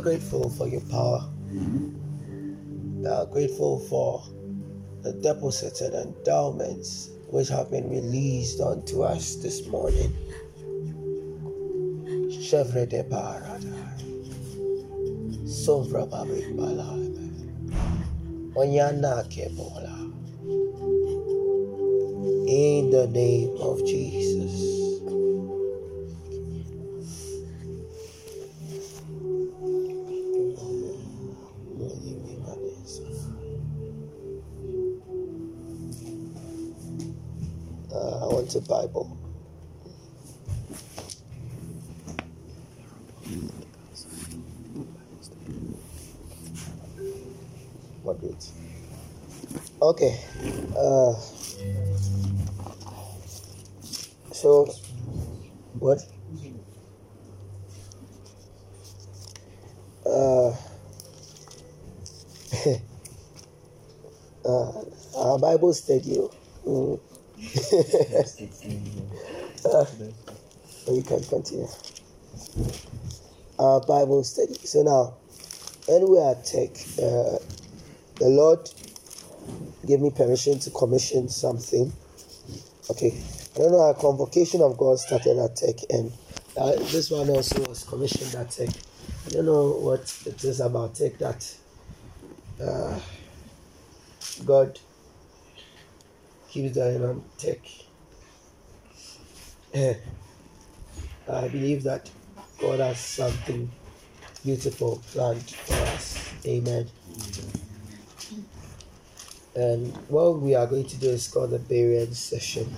Are grateful for your power. Mm-hmm. We are grateful for the deposits and endowments which have been released unto us this morning. Chevre de Paradise. Sovra Babik Balame. Onyana Kebola. In the name of Jesus. Uh, I a Bible. Moderate. Okay. Uh, so, what? Uh, uh, our Bible study. Mm. Uh, you can continue. Our Bible study. So now, we are tech, uh, the Lord gave me permission to commission something. Okay, I don't know. A convocation of God started at tech, and uh, this one also was commissioned at tech. I don't know what it is about tech that uh, God keeps dying on tech. Eh. I believe that God has something beautiful planned for us. Amen. And what we are going to do is called the Berean session.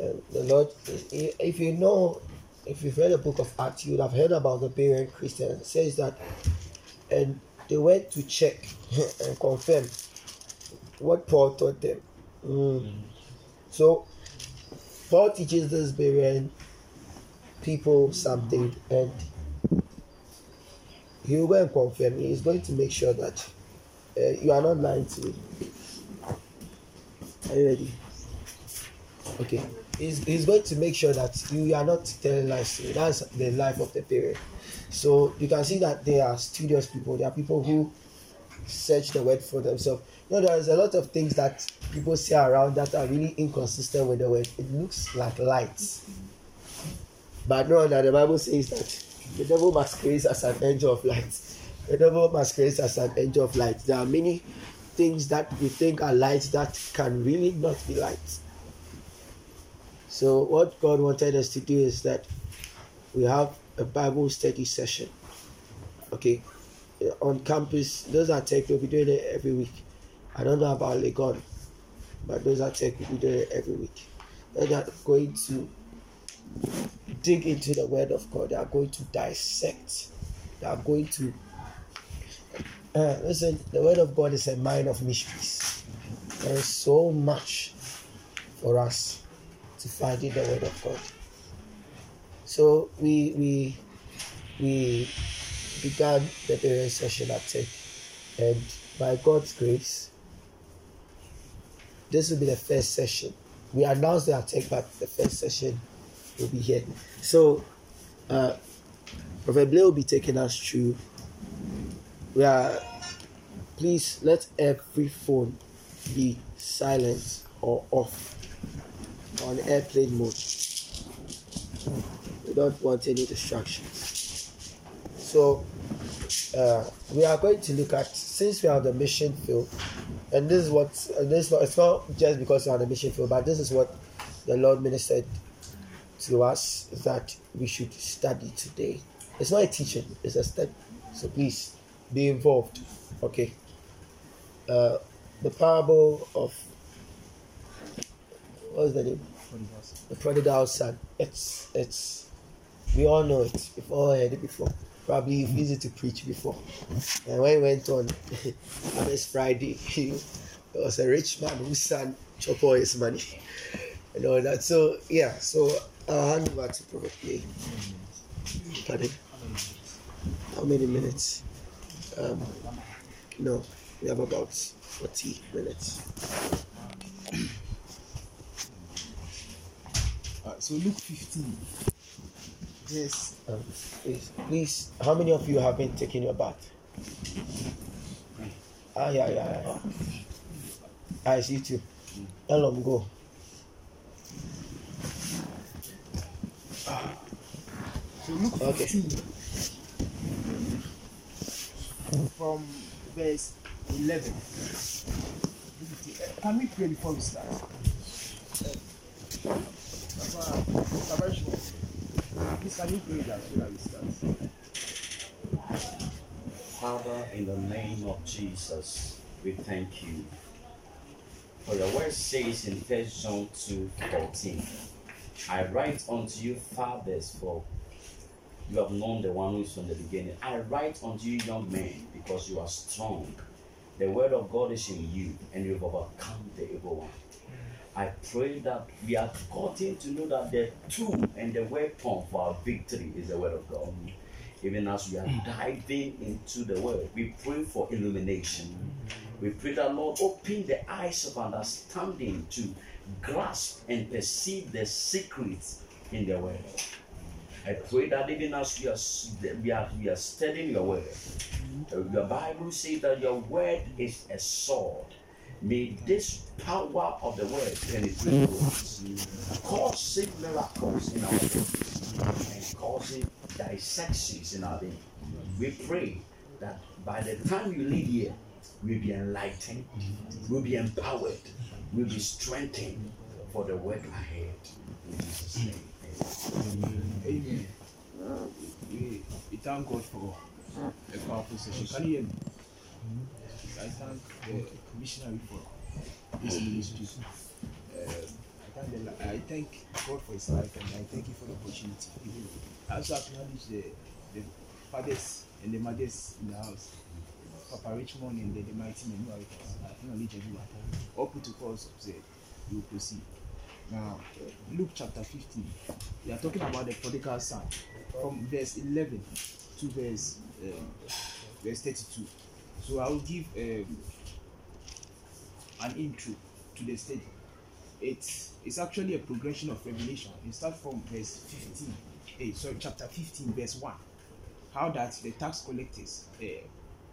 And the Lord, if you know, if you've read the book of Acts, you would have heard about the Berean Christian. It says that, and they went to check and confirm what Paul taught them. Mm. So, Paul teaches this Berean people something, and he will go and confirm. He is going to make sure that uh, you are not lying to me. Are you ready? Okay. He's, he's going to make sure that you are not telling lies to me. That's the life of the parent. So you can see that they are studious people. They are people who search the word for themselves. You know, there's a lot of things that people say around that are really inconsistent with the word. It looks like lights. But no, that the Bible says that the devil masquerades as an angel of light. The devil masquerades as an angel of light. There are many things that we think are light that can really not be light. So what God wanted us to do is that we have a Bible study session. Okay. On campus, those are tech, we'll be doing it every week. I don't know about Legon, but those are tech, be doing it every week. They are going to dig into the word of God. They are going to dissect. They are going to uh, listen, the word of God is a mine of mysteries. There is so much for us to find in the word of God. So we we we began the Berean session at Tech, and by God's grace, this will be the first session. We announced the attack, but the first session will be here. So, uh, Prophet Blair will be taking us through. We are, please let every phone be silent or off on airplane mode. We don't want any distractions. So, uh, we are going to look at since we are on the mission field, and this is what this it's not just because we are the mission field, but this is what the Lord ministered to us that we should study today. It's not a teaching; it's a study. So please be involved. Okay. Uh, the parable of what's the name? The prodigal son. It's it's we all know it. We've all heard it before. Probably easy to preach before. And when he went on this Friday, there was a rich man whose son chop all his money and all that. So yeah, so I'll hand over to Prophet. Pardon? How many minutes? Um, no, we have about 40 minutes. so Luke 15. Yes. Um, please, please, how many of you have been taking your bath? Ah, yeah, yeah, yeah. I see you. Elom, go. So Luke Okay. From verse 11. Can we pray before we start? Father, in the name of Jesus, we thank you. For your word says in 1 John 2 14, I write unto you, fathers, for you have known the one who is from the beginning. I write unto you, young men, because you are strong. The word of God is in you, and you have overcome the evil one. I pray that we are gotten to know that the tool and the weapon for our victory is the word of God. Even as we are diving into the word, we pray for illumination. We pray that Lord open the eyes of understanding to grasp and perceive the secrets in the word. I pray that even as we are we are, we are studying your word, your Bible says that your word is a sword. May this power of the word penetrate to us, causing miracles in our bodies and causing dissections in our being. We pray that by the time you leave here, we'll be enlightened, we'll be empowered, we'll be strengthened for the work ahead. In Jesus' name. amen. Amen. We, we thank God for a powerful session. Can you hear me? I thank the missionary for this ministry. Um, I thank, the, I thank God for his life and I thank you for the opportunity. I also acknowledge the, the fathers and the mothers in the house. Papa Richmond and the, the mighty men who are with us. I acknowledge everyone. All protocols we will proceed. Now, Luke chapter 15, we are talking about the prodigal son from verse 11 to verse um, verse 32. So I will give um, an intro to the study. It's it's actually a progression of revelation. It starts from verse 15, eh, sorry, chapter 15, verse 1. How that the tax collectors uh,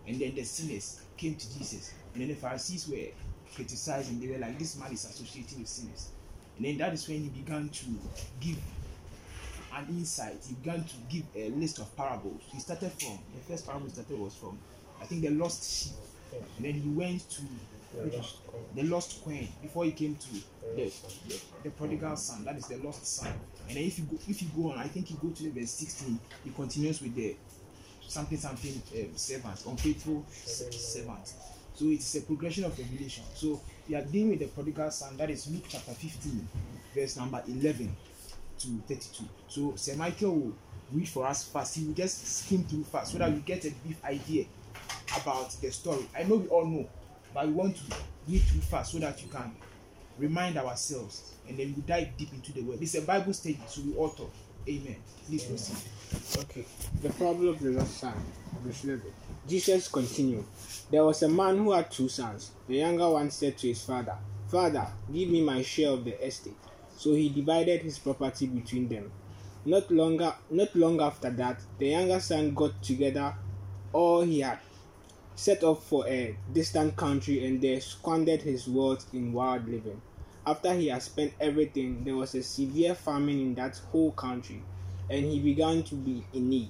and then the sinners came to Jesus, and then the Pharisees were criticizing. They were like, "This man is associating with sinners." And then that is when he began to give an insight. He began to give a list of parables. He started from the first parable he started was from I think the lost sheep. And then he went to the lost coin before he came to the, the, the prodigal son. That is the lost son. And then if you go if you go on, I think you go to verse 16, he continues with the something something um, servant, unfaithful se- servant. So it's a progression of revelation. So we are dealing with the prodigal son. That is Luke chapter 15, verse number 11 to 32. So Sir Michael will read for us fast. He will just skim through fast so that we get a brief idea about the story. I know we all know, but we want to read through fast so that you can remind ourselves and then we dive deep into the word. It's a Bible study, so we talk. Amen. Please proceed. Okay. The parable of the lost son, verse 11. Jesus continued. There was a man who had two sons. The younger one said to his father, Father, give me my share of the estate. So he divided his property between them. Not longer not long after that, the younger son got together all he had, set off for a distant country and there squandered his wealth in wild living. After he had spent everything, there was a severe famine in that whole country, and he began to be in need.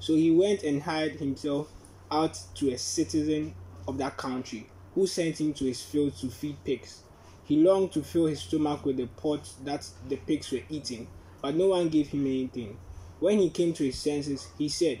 So he went and hired himself out to a citizen of that country, who sent him to his field to feed pigs. He longed to fill his stomach with the pot that the pigs were eating, but no one gave him anything. When he came to his senses, he said,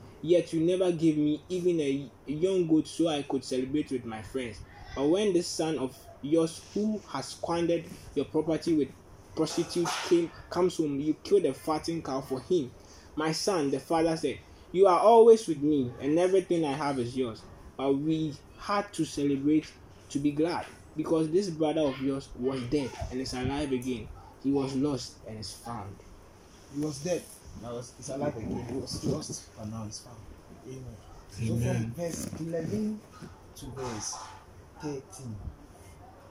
Yet you never gave me even a, a young goat so I could celebrate with my friends. But when this son of yours who has squandered your property with prostitutes came comes home, you kill the fattened cow for him. My son, the father said, You are always with me, and everything I have is yours. But we had to celebrate to be glad, because this brother of yours was dead and is alive again. He was lost and is found. He was dead. Now he's alive again. He was lost, but now he's found. Amen. So from verse 11 to verse 13,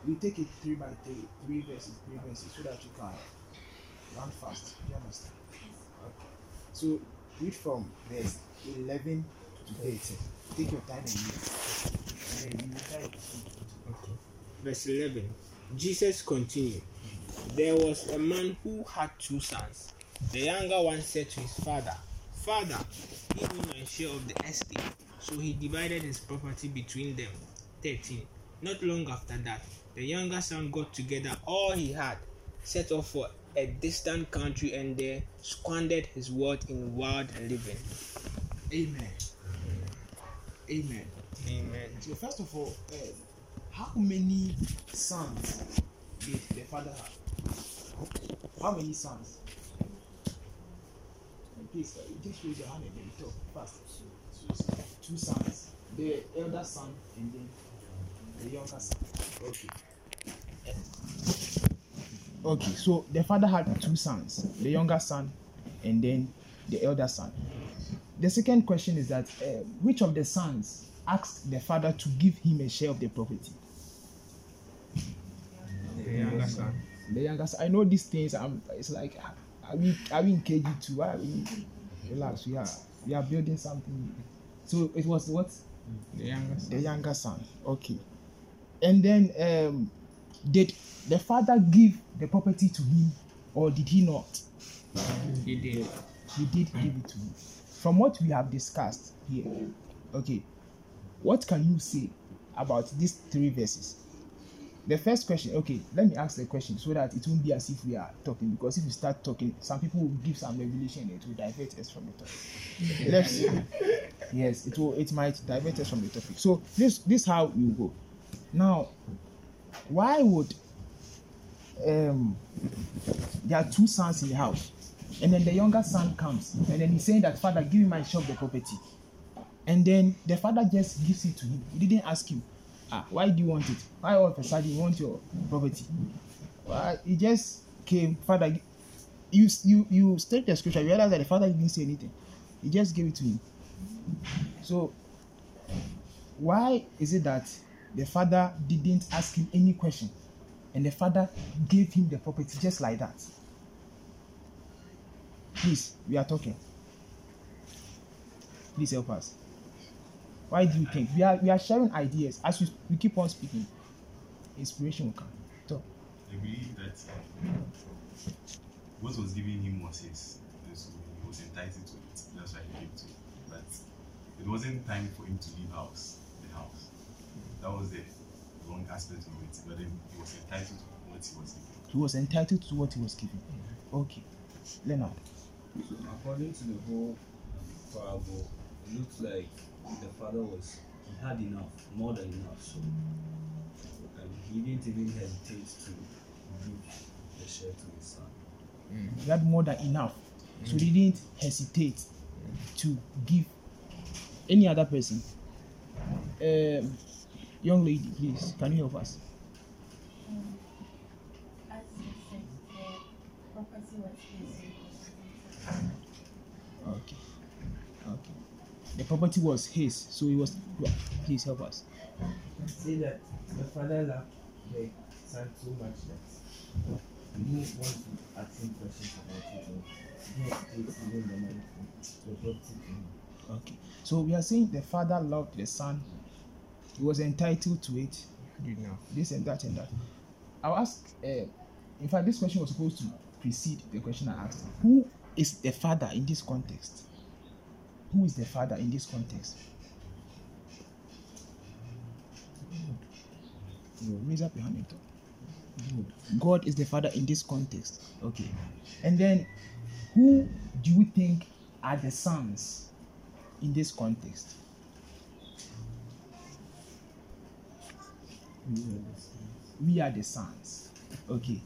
we take it three by three, three verses, three verses, so that you can run fast. You understand? Okay. So read from verse 11 to 13. Take your time and read. And then you will try to Verse 11 Jesus continued, There was a man who had two sons. The younger one said to his father, Father, give me my share of the estate. So he divided his property between them. 13. Not long after that, the younger son got together all he had, set off for a distant country, and there squandered his wealth in wild living. Amen. Amen. Amen. So first of all, um, how many sons did the father have? How many sons? Please, uh, just raise your hand and then talk fast. Two sons. The elder son and then the younger son. Okay. Okay, so the father had two sons, the younger son and then the elder son. The second question is that uh, which of the sons asked the father to give him a share of the property? The younger son. The younger son. I know these things. I'm. It's like are we are we in KG two? Why are we? Relax. We are we are building something. So it was what The younger son. the younger son. Okay, and then um, did the father give the property to him or did he not? He did. He did give it to him. From what we have discussed here, okay, what can you say about these three verses? The first question, okay, let me ask the question so that it won't be as if we are talking. Because if we start talking, some people will give some revelation and it will divert us from the topic. Let's yes, it will it might divert us from the topic. So this this how you go. Now, why would um there are two sons in the house, and then the younger son comes, and then he's saying that father, give me my of the property, and then the father just gives it to him. He didn't ask him, ah, why do you want it? Why all of a sudden you want your property? Well, he just came, father. You you you state the scripture. You realize that the father didn't say anything. He just gave it to him. So why is it that the father didn't ask him any question and the father gave him the property just like that? Please, we are talking. Please help us. Why do you think we are we are sharing ideas as we, we keep on speaking? Inspiration will come. Talk. I believe that um, what was given him was his, so he was entitled to it. That's why he gave to it. But it wasn't time for him to leave house, the house. That was the wrong aspect of it. But then he was entitled to what he was given. He was entitled to what he was given. Okay. Leonard. So according to the whole parable, it looks like the father was he had enough, more than enough. So um, he didn't even hesitate to give the share to his son. He had more than enough. So he didn't hesitate to give any other person. Um, young lady, please, can you help us? Um, as you said, the property was his. Okay. Okay. The property was his, so he was. Please help us. say that the father loved the son so much that he didn't want to ask him questions about it or he was giving the money from the property to him. Okay. So we are saying the father loved the son. He was entitled to it. Good enough. This and that and that. I'll ask. Uh, in fact, this question was supposed to precede the question I asked. Who is the father in this context? Who is the father in this context? Raise up your hand and. God is the father in this context. Okay. And then, who do you think are the sons in this context? We are the sons. Okay.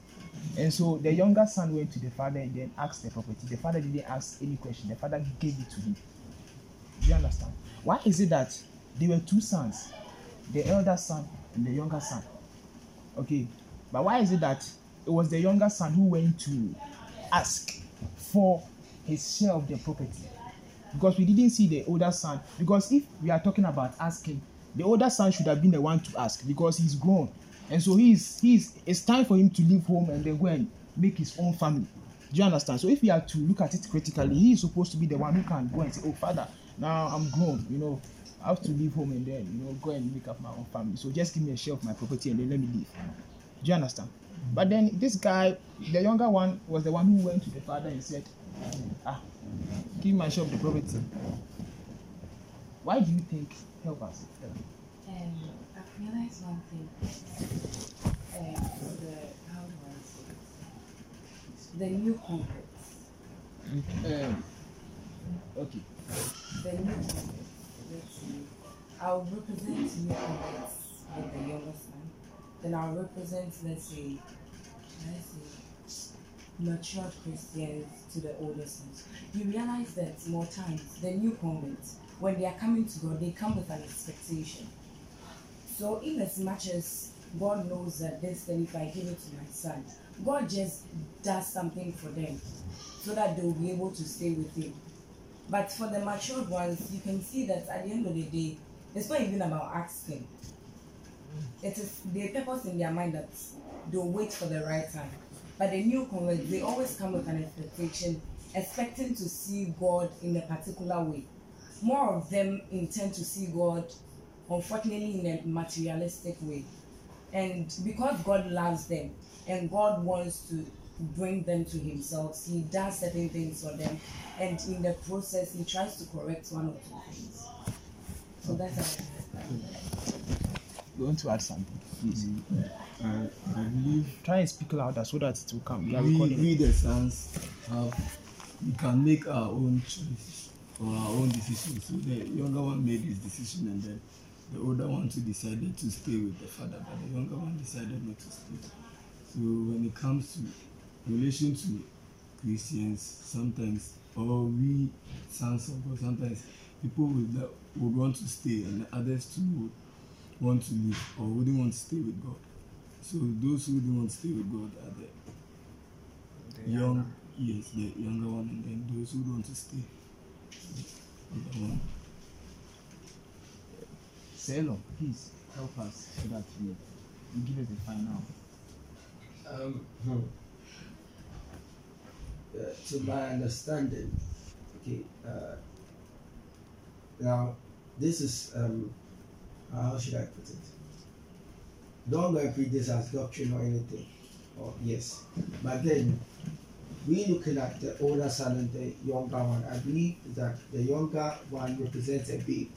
And so the younger son went to the father and then asked the property. The father didn't ask any question. The father gave it to him. You understand? Why is it that there were two sons, the elder son and the younger son? Okay. But why is it that it was the younger son who went to ask for his share of the property? Because we didn't see the older son. Because if we are talking about asking, the older son should have been the one to ask because he's grown. And so he's he's it's time for him to leave home and then go and make his own family. Do you understand? So if we are to look at it critically, he is supposed to be the one who can go and say, Oh father, now I'm grown, you know, I have to leave home and then you know go and make up my own family. So just give me a share of my property and then let me leave. Do you understand? But then this guy, the younger one, was the one who went to the father and said, Ah, give my share of the property. Why do you think? Help us. Um, I've realized one thing. Um, the how do I say it? The new converts. Um, okay. The new. Let's see. I'll represent converts with the younger son. Then I'll represent, let's say, let's say, matured Christians to the older sons. You realize that more times the new converts, when they are coming to God, they come with an expectation. So, in as much as God knows that this thing, if I give it to my son, God just does something for them so that they will be able to stay with Him. But for the matured ones, you can see that at the end of the day, it's not even about asking. It is the purpose in their mind that they'll wait for the right time. But the new converts, they always come with an expectation, expecting to see God in a particular way. More of them intend to see God, unfortunately, in a materialistic way. And because God loves them and God wants to bring them to Himself, He does certain things for them. And in the process, He tries to correct one or two things. So that's how You want to add something, please? Mm-hmm. I, I believe Try and speak louder so that it will come. You we, we the sons have we can make our own choice or our own decision. So the younger one made his decision and then the older one too decided to stay with the father, but the younger one decided not to stay. So when it comes to relation to Christians, sometimes or we sons of God, sometimes people would, that would want to stay and others too would want to leave or wouldn't want to stay with God. So those who don't want to stay with God are the, young, yes, the younger one, and then those who don't want to stay, the other one. Selo, please help us so that we, we give us the final. Um, hmm. Uh, to my understanding, okay, uh, now this is um, how should I put it? Don't go and this as doctrine or anything, or yes, but then we looking at the older son and the younger one. I believe that the younger one represents a babe.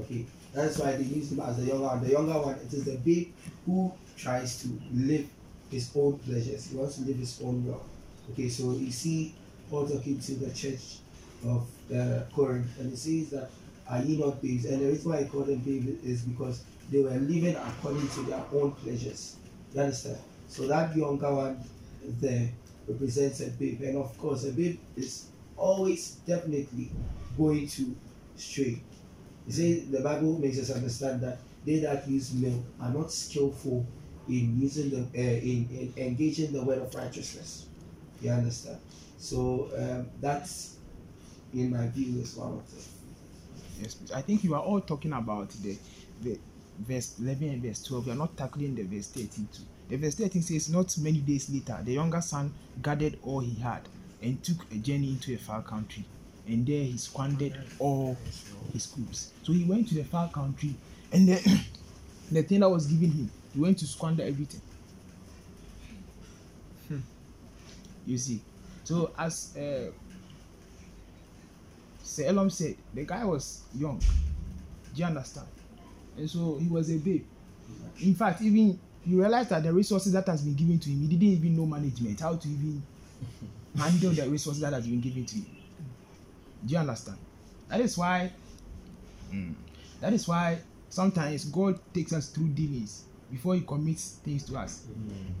Okay, that's why they use him as the younger one. The younger one, it is the babe who tries to live his own pleasures. He wants to live his own will. Okay, so you see Paul talking to the church of the Corinth, and he says that are ye not babes? And the reason why I call them babes is because they were living according to their own pleasures. You understand? So that younger one there represents a babe, and of course, a babe is always definitely going to stray. You see, the Bible makes us understand that they that use milk are not skillful in using the uh, in, in engaging the word of righteousness. You understand? So um, that's, in my view, is one of the. Yes. I think you are all talking about the the verse 11 and verse 12. You are not tackling the verse 13 too. The verse 13 says, Not many days later, the younger son gathered all he had and took a journey into a far country. And there he squandered all his goods. So he went to the far country, and the, the thing that was given him, he went to squander everything. Hmm. You see. So as uh, Sir Elam said, the guy was young. Do you understand? And so he was a babe. In fact, even you realize that the resources that has been given to him, he didn't even know management, how to even handle the resources that has been given to him. Do you understand? That is why. That is why sometimes God takes us through dealings before He commits things to us.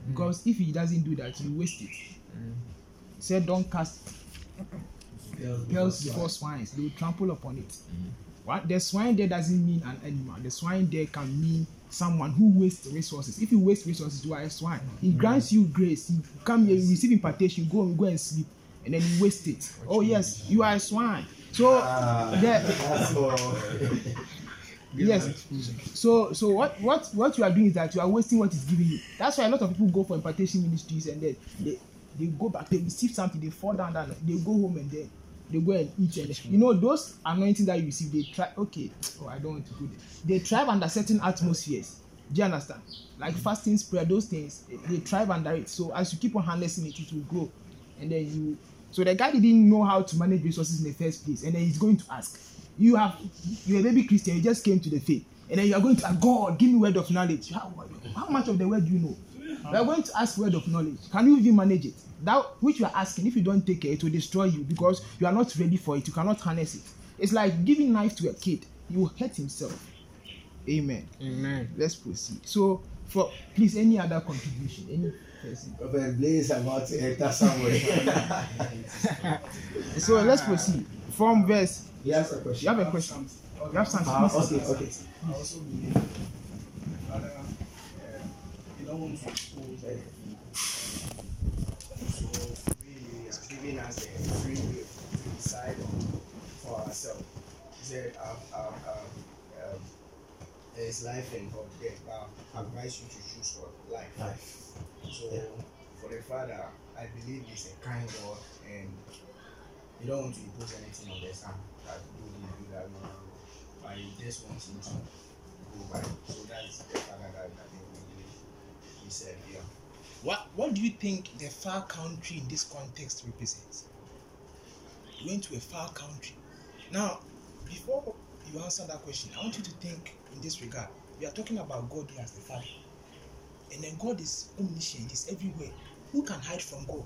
Because if He doesn't do that, you waste it. Said, "Don't cast pearls before swines; they will trample upon it." What the swine there doesn't mean an animal. The swine there can mean someone who wastes resources. If you waste resources, you are a swine. He grants you grace. You come here, you receive impartation, you go and go and sleep, and then you waste it. Oh yes, you are a swine. So there, yes. So so what what what you are doing is that you are wasting what is given you. That's why a lot of people go for impartation ministries and then they they go back, they receive something, they fall down, down, they go home and then they go and eat and you know those anointing that you receive they try okay oh i don't want to go there. They thrive under certain atmospheres. Do you understand? Like fasting prayer those things they thrive under it. So as you keep on harnessing it it will grow. And then you so the guy didn't know how to manage resources in the first place. And then he's going to ask you have you're a baby christian you just came to the faith. And then you are going to ask god give me word of knowledge how, how much of the word do you know you are going to ask word of knowledge can you even manage it? That which you are asking if you don't take it it will destroy you because you are not ready for it. You cannot harness it. It's like giving knife to a kid he will hurt himself. Amen. Amen. let's proceed. So for please any other contribution? Any person? Prophet Blaze about to enter somewhere. so let's proceed. From verse He has a question. you have a question? You have something Ah, okay, okay. I also believe, Father, you want anything. So, is giving us a free will to decide for ourselves. He said, um, um, um, there is life and God death, but I advise you to choose what? Life. Life. So, Yeah. for the Father, I believe He's a kind God and He don't want to impose anything on the Son that do this, do that, no, no, no. But He just wants him to go by. So that's the Father that What what do you think the far country in this context represents? You went to a far country. Now before you answer that question i want you to think in this regard. We are talking about god here as the father. And then god is omniscient he's everywhere. Who can hide from god?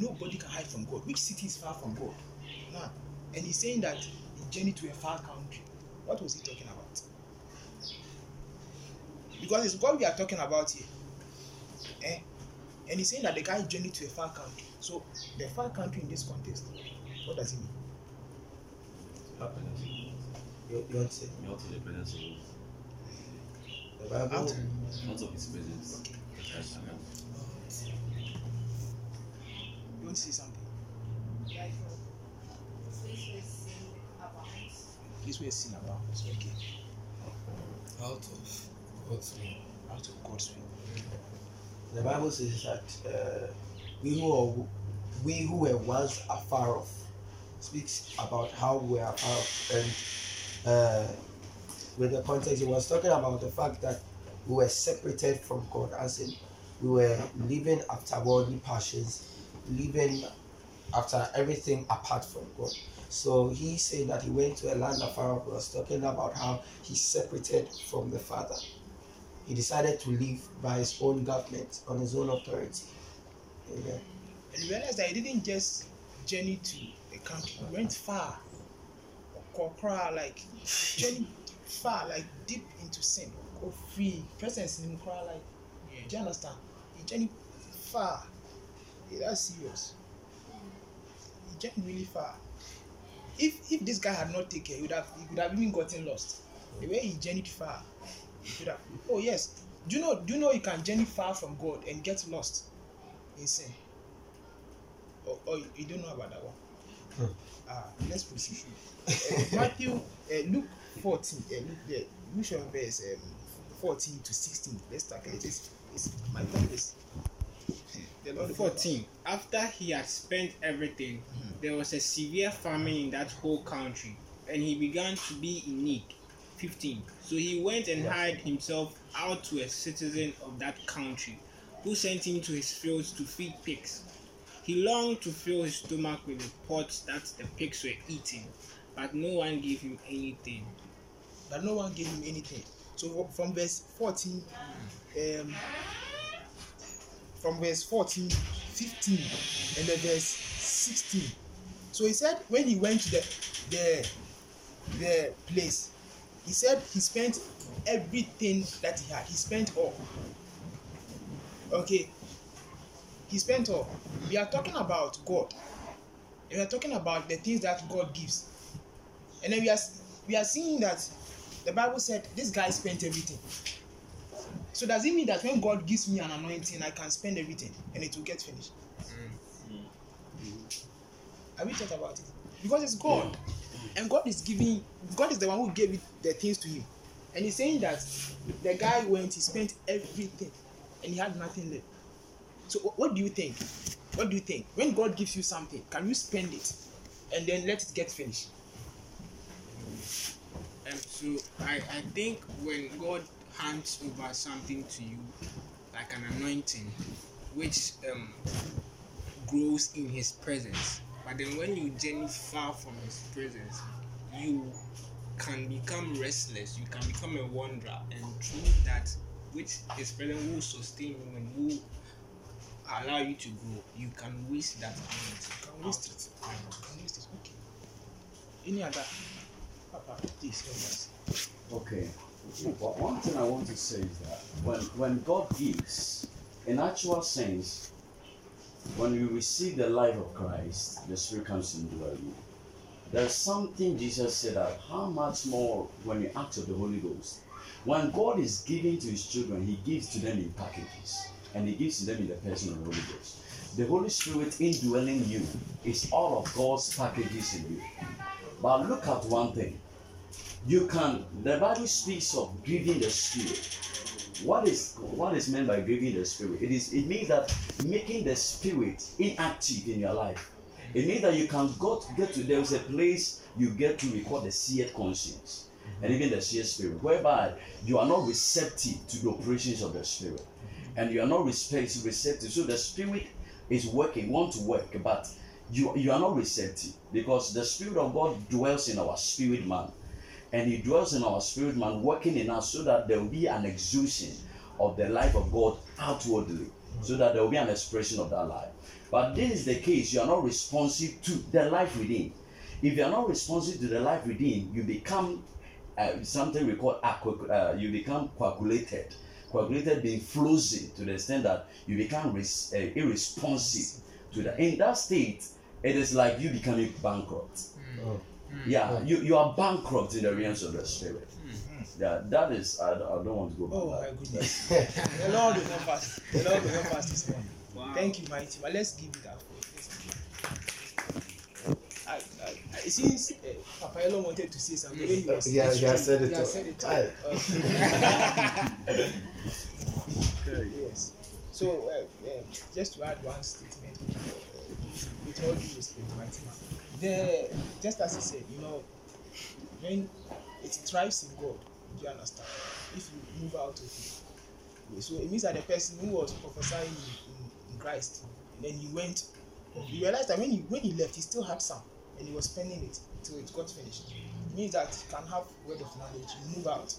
Nobody can hide from god. Which city is far from god? Now and he's saying that he journeyed to a far country. What was he talking about? Because it's god we are talking about here Eh? And he's saying that the guy journeyed to a far country. So the far country in this context, what does it mean? Happiness. You, you want to say? Out of the presence of The Bible. Out. out of his presence. Yes, amen. You want to say something? This way is sin about. So okay. Out of God's will. Out of God's will. The Bible says that uh, we who are, we who were once afar off speaks about how we are afar off, and uh, with the context, it was talking about the fact that we were separated from God, as in we were living after worldly passions, living after everything apart from God. So he said that he went to a land afar off. He was talking about how he separated from the Father he decided to live by his own government on his own authority. Amen. And you realize that he didn't just journey to a country, he went far. Like journey far, like deep into sin. Or free. Presence in Kokra, like do you understand? He journeyed far. Yeah, that's serious. He journeyed really far. if if this guy had not taken he would have he would have even gotten lost. The way he journeyed far, he could. Oh yes, do you know? Do you know you can journey far from God and get lost in sin? Oh, oh you don't know about that one. Hmm. Ah, let's proceed. Uh, Matthew, uh, Luke fourteen, uh, Luke there, Luke from verse um, fourteen to sixteen. Let's start. It is, it's my time is. The Lord 14. After he had spent everything, there was a severe famine in that whole country, and he began to be in need. 15. So he went and hired himself out to a citizen of that country, who sent him to his fields to feed pigs. He longed to fill his stomach with the pods that the pigs were eating, but no one gave him anything. But no one gave him anything. So from verse 14, um, from verse 14, 15, and then verse 16. So he said when he went to the the the place, he said he spent everything that he had. He spent all. Okay. He spent all. We are talking about God. We are talking about the things that God gives. And then we are we are seeing that the Bible said this guy spent everything. So does it mean that when God gives me an anointing, I can spend everything and it will get finished? Mm. Have we thought about it? Because it's God. And God is giving, God is the one who gave it, the things to him. And he's saying that the guy went, he spent everything and he had nothing left. So what do you think? What do you think? When God gives you something, can you spend it and then let it get finished? Um, so I, I think when God hands over something to you, like an anointing, which um, grows in His presence, but then when you journey far from His presence, you can become restless. You can become a wanderer, and through that, which His presence will sustain you and will allow you to grow, you can waste that anointing. You can waste it. You can waste it. Okay. Any other? Papa, please help us. Okay. One one thing I want to say is that when when God gives, in actual sense, when we receive the life of Christ, the Spirit comes to indwell you. There's something Jesus said that how much more when you act of the Holy Ghost. When God is giving to his children, he gives to them in packages. And he gives to them in the person of the Holy Ghost. The Holy Spirit indwelling you is all of God's packages in you. But look at one thing. You can the Bible speaks of grieving the spirit. What is what is meant by grieving the spirit? It is it means that making the spirit inactive in your life. It means that you can go to get to there is a place you get to record the seared conscience and even the seared spirit, whereby you are not receptive to the operations of the spirit, and you are not receptive. So the spirit is working, want to work, but you you are not receptive because the spirit of God dwells in our spirit man and he dwells in our spirit man working in us so that there will be an exusion of the life of god outwardly. So that there will be an expression of that life. But this is the case you are not responsive to the life within. If you are not responsive to the life within you become uh, something we call uh, you become coagulated. Coagulated being frozen to the extent that you become uh, irresponsive to that. In that state it is like you becoming bankrupt. Oh. Yeah, you, you are bankrupt in the realms of the spirit. Yeah, that is, I, I don't want to go Oh back my that. goodness. the Lord will help us. The Lord will help us this morning. Wow. Thank you, mighty. But let's give it up. I, I, I, it seems uh, Papa Elo wanted to say something. He was Yeah, yeah, I said it Yeah, all. said it Aye. all. Okay. yes. So, uh, uh, just to add one statement, uh, with all due respect, mighty man, the just as he said, you know, when it thrives in God, do you understand? If you move out of it, so it means that the person who was prophesying in, in, Christ, and then he went, he realized that when he when he left, he still had some, and he was spending it till it got finished. It means that you can have word of knowledge, you move out,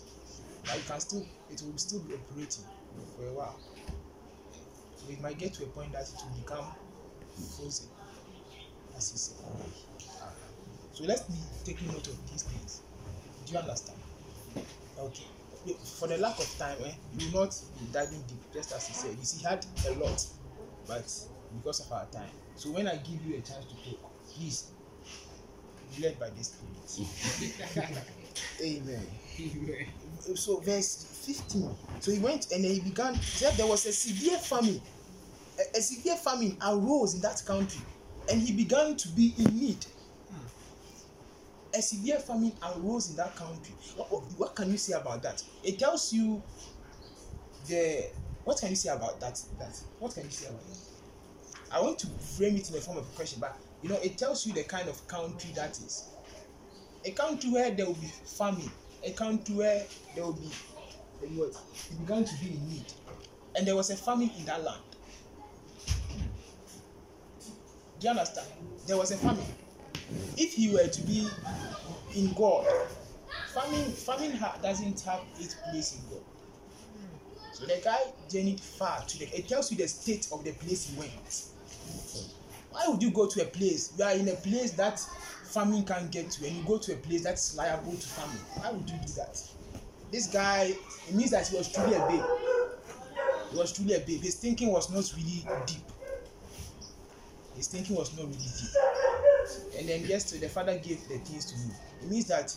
but you can still, it will still be operating for a while. So it might get to a point that it will become frozen, as he said. So let's be taking note of these things. Do you understand? Okay. For the lack of time, eh, we will not be diving deep, just as he said. You see, he had a lot, but because of our time. So when I give you a chance to talk, please be led by the Spirit. Amen. So verse 15. So he went and he began. Said there was a severe famine. A, a severe famine arose in that country, and he began to be in need. A severe famine arose in that country. What, what, what can you say about that? It tells you the what can you say about that? That what can you say about that? I want to frame it in the form of a question, but you know, it tells you the kind of country that is. A country where there will be famine, a country where there will be what? It began to be in need, and there was a famine in that land. Do you understand? There was a famine. If he were to be in God, famine famine doesn't have its place in God. So the guy journeyed far to the. It tells you the state of the place he went. Why would you go to a place? You are in a place that famine can't get to, and you go to a place that's liable to famine. Why would you do that? This guy, it means that he was truly a babe. He was truly a babe. His thinking was not really deep. His thinking was not really deep. And then yesterday, the father gave the things to me. It means that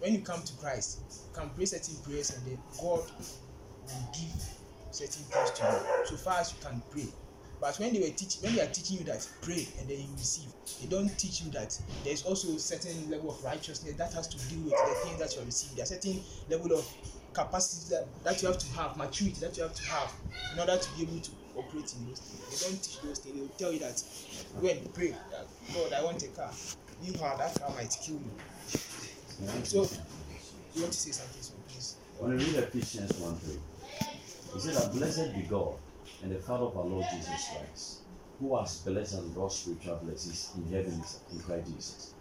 when you come to Christ, you can pray certain prayers, and then God will give certain things to you. So far as you can pray. But when they were teaching, when they are teaching you that pray and then you receive, they don't teach you that there's also a certain level of righteousness that has to do with the things that you are receiving. A certain level of capacity that, that you have to have, maturity that you have to have in order to be able to operate in those things. They don't teach those things. They will tell you that go and pray that God, I want a car. You Meanwhile, that car might kill me. So, you want to say something, so please? When you read Ephesians 1 3, he said that blessed be God and the Father of our Lord Jesus Christ, who has blessed us with all spiritual blessings in heaven in Christ Jesus.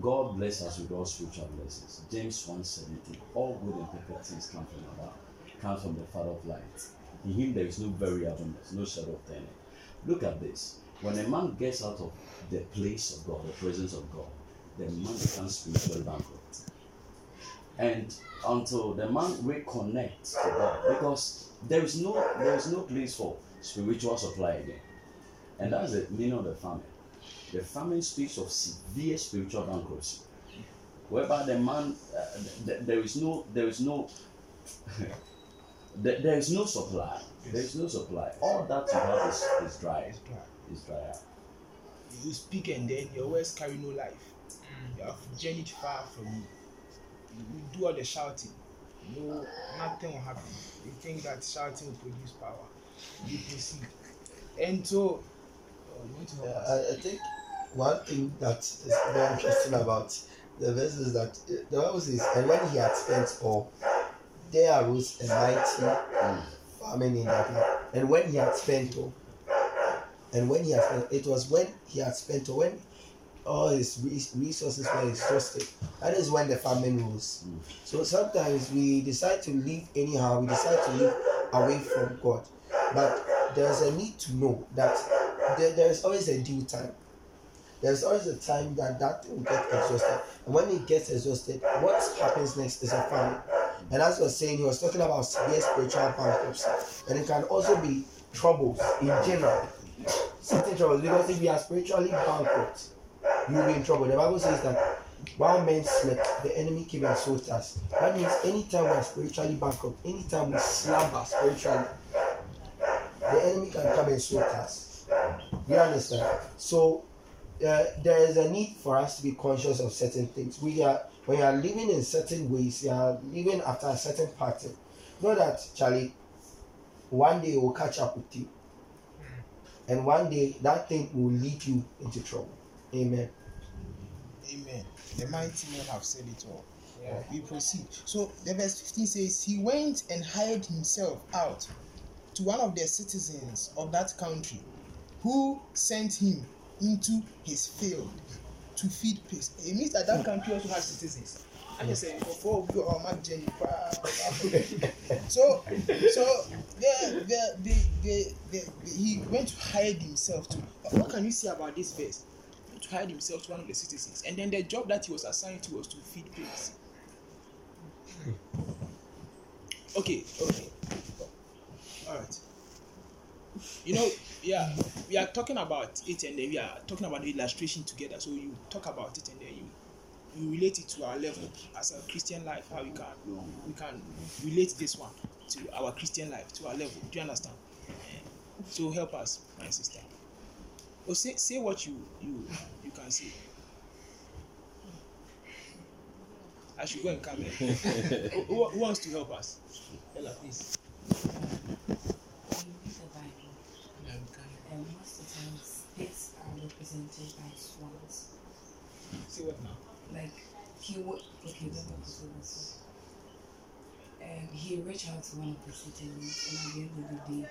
God bless us with all spiritual blessings. James 1 17. All good and perfect things come from above, come from the Father of lights. In him there is no variableness, no shadow of turning. Look at this. When a man gets out of the place of God, the presence of God, the man becomes spiritually bankrupt. And until the man reconnects to God, because there is no there is no place for spiritual supply again. And that's the meaning of the famine. The famine speaks of severe spiritual bankruptcy, whereby the man uh, th- there is no there is no there, there is no supply. There is no supply. All that you have is, is dry. It's dry. Is dry you speak and then your words carry no life. You have journeyed far from me. You will do all the shouting. No, nothing will happen. You think that shouting will produce power. You proceed. And so, oh, you want to help Yeah, us? I, I think one thing that is very interesting about the verse is that uh, the Bible says, and when he had spent all, there arose a mighty hmm. famine in that land. And when he had spent all, and when he had spent, it was when he had spent all, when all his resources were exhausted, that is when the famine rose. Hmm. So sometimes we decide to live anyhow, we decide to live away from God. But there's a need to know that there, there is always a due time. There's always a time that that thing will get exhausted. And when it gets exhausted, what happens next is a famine. And as I was saying, he was talking about severe spiritual bankruptcy. And it can also be troubles in general. Certain troubles. Because if you are spiritually bankrupt, you'll be in trouble. The Bible says that while men slept, the enemy came and sought us. That means anytime we are spiritually bankrupt, anytime we slumber spiritually, the enemy can come and sought us. You understand? So uh, there is a need for us to be conscious of certain things. We are when you are living in certain ways, you are living after a certain pattern. Know that Charlie, one day it will catch up with you, and one day that thing will lead you into trouble. Amen. Amen. The mighty men have said it all. We proceed. So the verse 15 says, He went and hired himself out to one of the citizens of that country, who sent him into his field to feed pigs. It means that that country also has citizens. I just hmm. say before we go on my journey. So, so the, the, the, the, the, the, he went to hide himself to. What can you say about this verse? He went to hide himself to one of the citizens, and then the job that he was assigned to was to feed pigs. Hmm. Okay, okay, all right. You know, yeah, we are talking about it and then we are talking about the illustration together. So you talk about it and then you you relate it to our level as a Christian life, how we can we can relate this one to our Christian life, to our level. Do you understand? So help us, my sister. Or say say what you you you can say. I should go and come in. who who wants to help us? Ella, please. When you read the Bible, and most of the times pigs are represented by swans. Say what now? Like he would okay, let me put it this way. Um, he reached out to one of the citizens, and at the end of the day,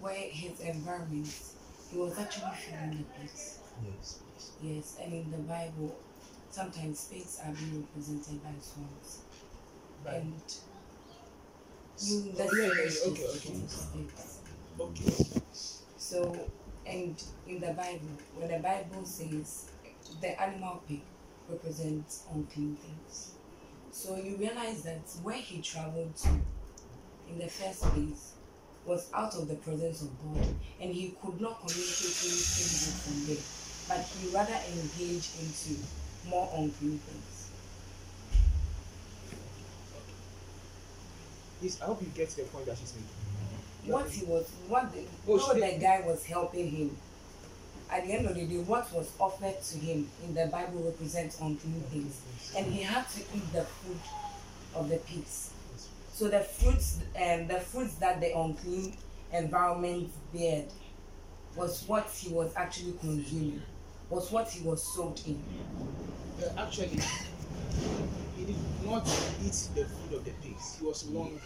where his environment, he was actually feeling the pigs. Yes. Yes, and in the Bible, sometimes pigs are being represented by swans. And you Oh, yeah, yeah, yeah, okay, okay. Okay. So, and in the Bible, when the Bible says the animal pig represents unclean things, so you realize that where he traveled to in the first place was out of the presence of God, and he could not communicate anything good from there, but he rather engaged into more unclean things. Please, I hope you get the point that she's making. What he was, what the, Oh, though she- the guy was helping him, at the end of the day, what was offered to him in the Bible represents unclean things, and he had to eat the food of the pigs. So the fruits, um, the fruits that the unclean environment bared, was what he was actually consuming, was what he was soaked in. Uh, actually, he did not eat the food of the pigs. He was longing.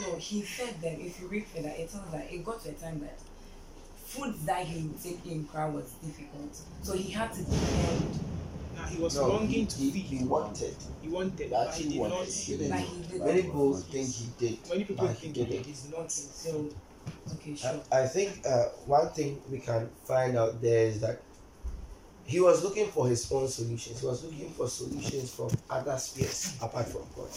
No, he fed them. If you read further, it tells that it got to a time that food that he would take in crowd was difficult. So he had to depend. Now he was No, longing to he, feed. he wanted. He wanted, He but he actually did wanted. not. He didn't. Like he did Many not. people think he did. Many people but he think he didn't. did. He's not. So, okay, sure. I, I think uh, one thing we can find out there is that he was looking for his own solutions. He was looking for solutions from other spheres apart from God.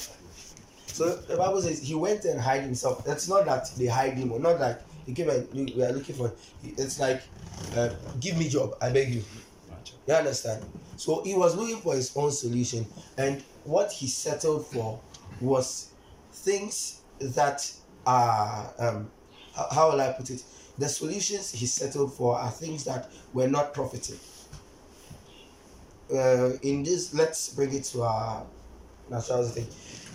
So the Bible says he went and hid himself. That's not that they hide him, or not that he came and we are looking for. It's like, uh, give me job, I beg you. You understand? So he was looking for his own solution, and what he settled for was things that are um, how, will I put it? The solutions he settled for are things that were not profiting. Uh, in this, let's bring it to our natural thing.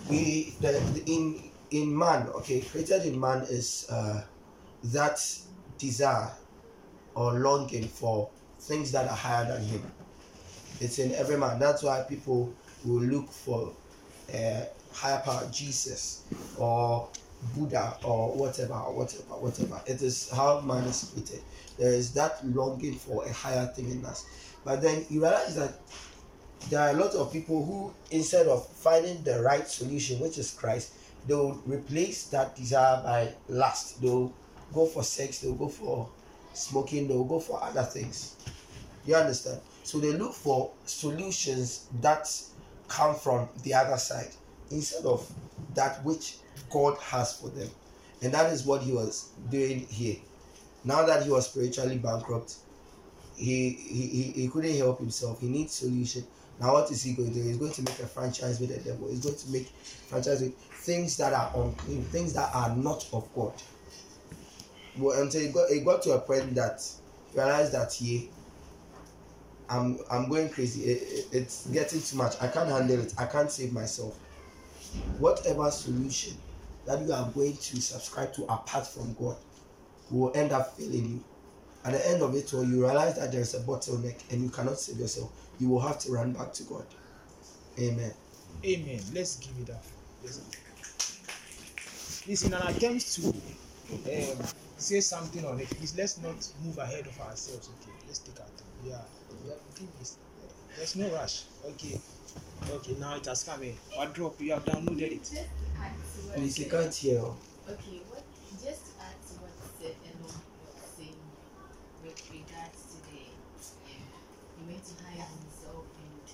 We the, the- in in man, okay, created in man is uh, that desire or longing for things that are higher than him. It's in every man. That's why people will look for uh, higher power, Jesus or Buddha or whatever, whatever, whatever. It is how man is created. There is that longing for a higher thing in us. But then you realize that there are a lot of people who, instead of finding the right solution, which is Christ, they will replace that desire by lust. They'll go for sex, they'll go for smoking, they'll go for other things. You understand? So they look for solutions that come from the other side instead of that which God has for them. And that is what he was doing here. Now that he was spiritually bankrupt, he, he, he couldn't help himself. He needs solution. Now what is he going to do? He's going to make a franchise with the devil. He's going to make franchise with things that are unclean, things that are not of God. Well, until he got, got to a point that he realized that he I'm I'm going crazy. It- it- it's getting too much. I can't handle it. I can't save myself. Whatever solution that you are going to subscribe to apart from God will end up failing you. At the end of it all, you realize that there is a bottleneck and you cannot save yourself. You will have to run back to God. Amen. Amen. Let's give it up. Let's Please, in an attempt to um, say something on it, please let's not move ahead of ourselves. Okay, let's take our time. Yeah, yeah. There's no rush. Okay, okay. Now it has come in. What drop? You have downloaded it. Just to add to what Please, you can't hear. Okay, what just to add to what said Eno was saying with regards to the um, to hire himself and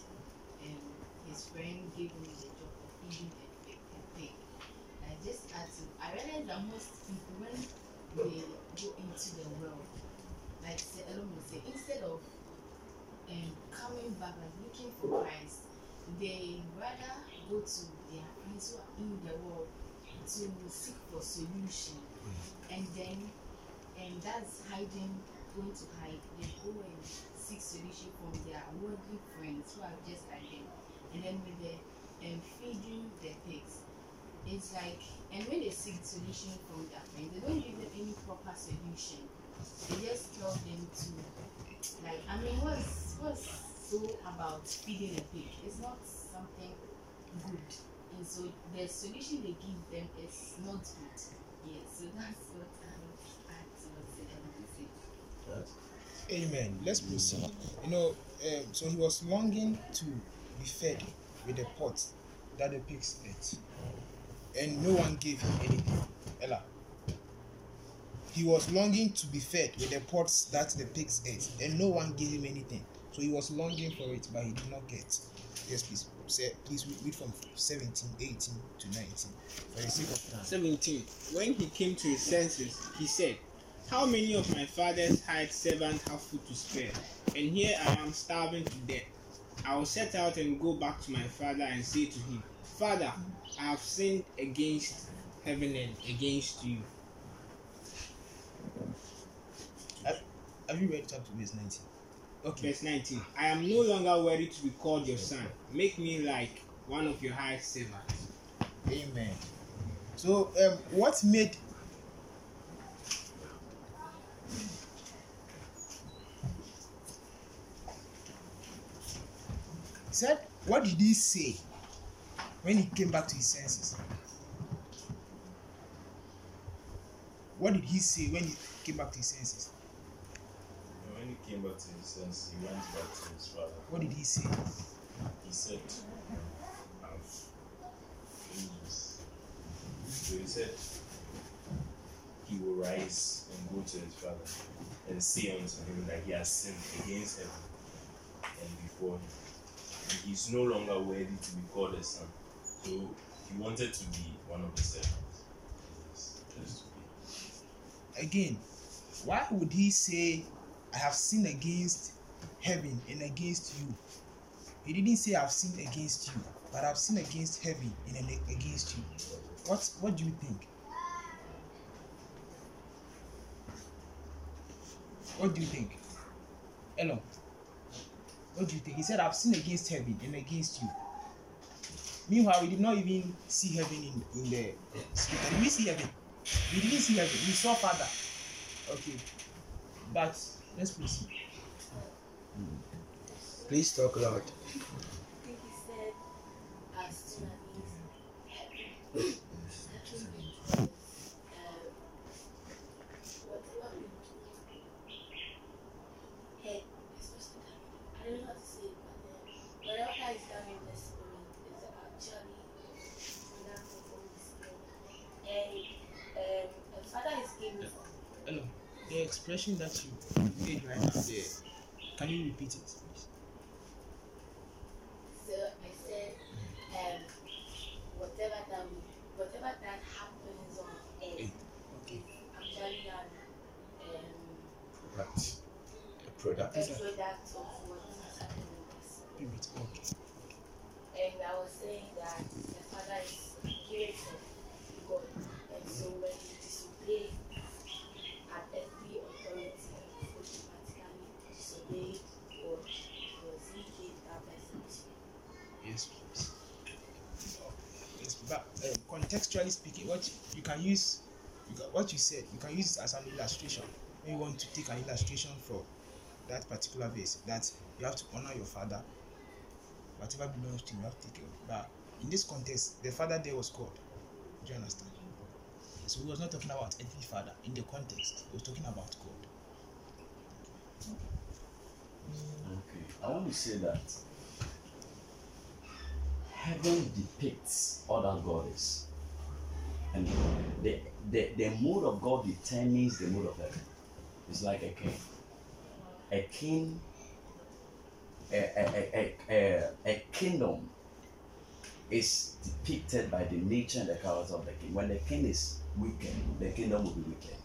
um, his friend gave him the job of feeding a pig. A pig. I just add to I realized that most people when they go into the world. Like say Elon will say, instead of um, coming back and looking for Christ, they rather go to their friends who are in the world to seek for solution and then and that's hiding going to hide they go and seek solution from their worldly friends who are just like them. And then with the um, feeding the pigs it's like and when they seek solution from their friends they don't give them any proper solution. They just tell them to like i mean what's what's so about feeding a pig? It's not something good. And so the solution they give them is not good. Yeah so that's what i would Amen. Let's proceed. You know, um, so he was longing to be fed with the pot that the pigs ate, and no one gave him anything. Ella. He was longing to be fed with the pots that the pigs ate, and no one gave him anything. So he was longing for it, but he did not get. Yes, please. Say, please read from 17, 18 to 19. For the sake of time. 17. When he came to his senses, he said, How many of my father's hired servants have food to spare? And here I am starving to death. I will set out and go back to my father and say to him, Father, I have sinned against heaven and against you. Have, have you read chapter verse 19? Okay. Verse 19. I am no longer worthy to be called your son. Make me like one of your hired servants. Amen. So, um, what made said, what did he say when he came back to his senses? What did he say when he came back to his senses? When he came back to his senses, he went back to his father. What did he say? He said, I've finished. So he said, he will rise and go to his father and say unto him that he has sinned against heaven and before him. And he's no longer worthy to be called a son. So he wanted to be one of the servants. Yes, just to be. Again, why would he say, I have sinned against heaven and against you? He didn't say, I've sinned against you, but I've sinned against heaven and against you. What, what do you think? What do you think? Hello. What do you think? He said, I've sinned against heaven and against you. Meanwhile, we did not even see heaven in, in the scripture. Did we see heaven? We didn't see heaven. We saw Father. Okay. But let's proceed. Please talk loud. I think he said, as soon as heaven, because, um, whatever we do, head, especially that, I don't know how to say it, but then, whatever that is done in the spirit is actually enough for Holy Spirit. And, um, the Father is giving Hello. The expression that you made right now there, can you repeat it, please? So I said, um, whatever that whatever that happens on earth Okay. is actually an um, Product. A a product. product of what is happening in the spirit. Spirit. Okay. And I was saying that the Father is grateful to God, and so when you disobey an earthly authority, you automatically disobey God because He gave that message. Yes, please. Yes, but uh, contextually speaking, what you can use, you what you said, you can use it as an illustration. When you want to take an illustration for that particular verse, that you have to honor your father. Whatever belongs to you, you have to take of. But in this context, the father there was God. Do you understand? So he was not talking about earthly father in the context. He was talking about God. Okay, I want to say that heaven depicts other gods, and the, the the mood of God determines the mood of heaven. It's like a king. A king, a, a, a, a, kingdom is depicted by the nature and the character of the king. When the king is wicked, the kingdom will be wicked.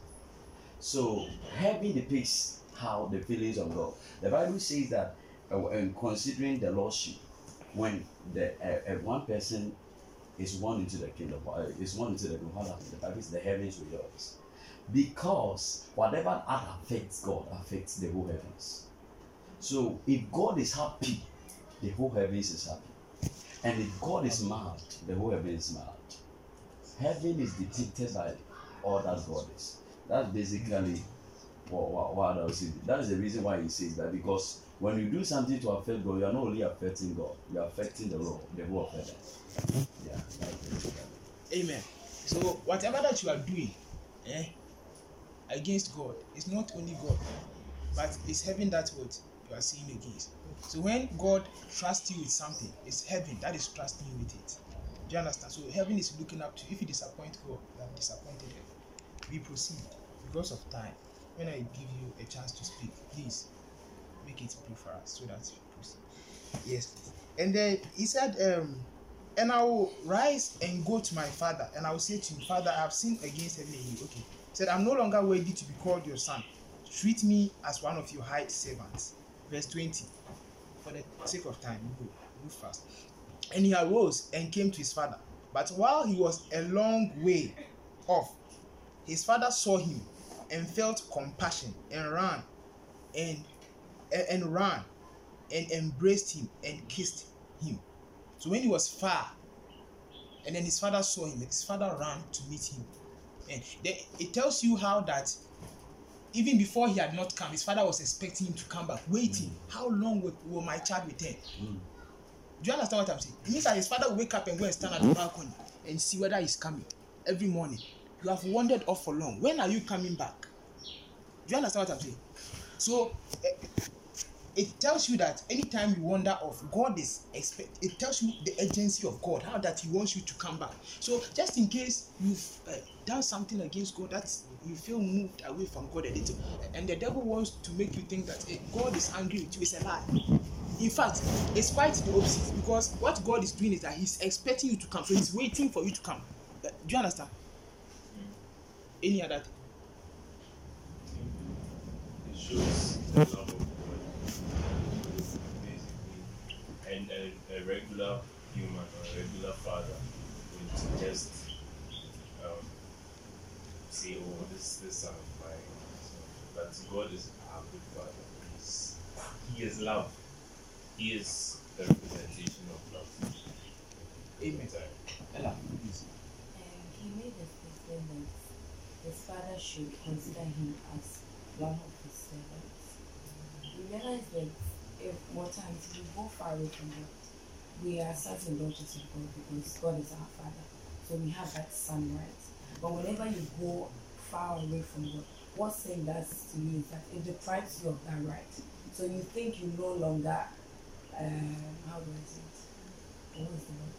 So heaven depicts how the feelings of God. The Bible says that uh, when considering the lordship, when the uh, one person is one into the kingdom, uh, is one into the what? The Bible says the heavens rejoice. Because whatever affects God affects the whole heavens. So if God is happy, the whole heavens is happy. And if God is mad, the whole heavens is mad. Heaven is dictated by all that God is. That's basically what, what, what I was saying. That's the reason why he says that because when you do something to affect God, you are not only affecting God, you are affecting the law, the whole of heaven. Yeah. Amen. So whatever that you are doing, eh, against God, it's not only God, but it's heaven that what you are seeing against. So when God trusts you with something, it's heaven that is trusting you with it. Do you understand? So heaven is looking up to you. If you disappoint God, you have disappointed heaven. We proceed because of time. When I give you a chance to speak, please make it brief for us so that we. Yes. And then he said, um, and I will rise and go to my father, and I will say to him, Father, I have sinned against heaven and you. Okay. He said, I'm no longer worthy to be called your son. Treat me as one of your hired servants. Verse 20. For the sake of time, go, move fast. And he arose and came to his father. But while he was a long way off, his father saw him and felt compassion and ran and and, and ran and embraced him and kissed him. So when he was far, and then his father saw him, his father ran to meet him. And then it tells you how that even before he had not come, his father was expecting him to come back, waiting. How long will, will my child return? Do you understand what I'm saying? It means that his father will wake up and go and stand at the balcony and see whether he's coming every morning. You have wandered off for long. When are you coming back? Do you understand what I'm saying? So eh, it tells you that anytime you wander off, God is expect. It tells you the agency of God, how that He wants you to come back. So just in case you've uh, done something against God, that you feel moved away from God a little, and the devil wants to make you think that eh, God is angry with you. It's a lie. In fact, it's quite the opposite because what God is doing is that He's expecting you to come, so He's waiting for you to come. Uh, do you understand? Any other? Thing? It shows the love of God. Basically, and a, a regular human or a regular father would just um, say, "Oh, this this son of mine." So, but God is our good father. He's, he is love. He is the representation of love. Amen. Ella, please. And he made a statement that his father should consider him as one of his servants. We realize that if more times we go far away from God, we are sons and daughters of God because God is our father. So we have that son right. But whenever you go far away from God, what sin does to you is that it deprives you of that right. So you think you no longer, um, how say it? What is the word?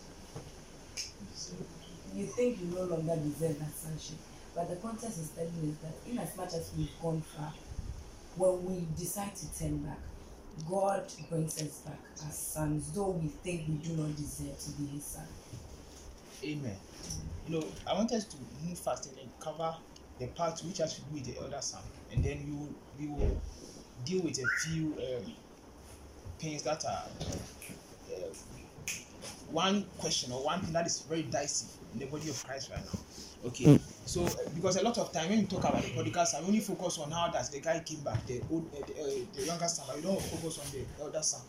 you think you no longer deserve that sonship. But the context is telling us that in as much as we've gone far, when we decide to turn back, God brings us back as sons, though we think we do not deserve to be his son. Amen. You know, I want us to move fast and cover the part which has to do with the elder son, and then will we will deal with a few um, things that are uh, one question or one thing that is very dicey in the body of Christ right now. Okay, so uh, because a lot of time when you talk about the son, we only focus on how that the guy came back, the old, uh, the, uh, the younger son, but we don't focus on the elder son.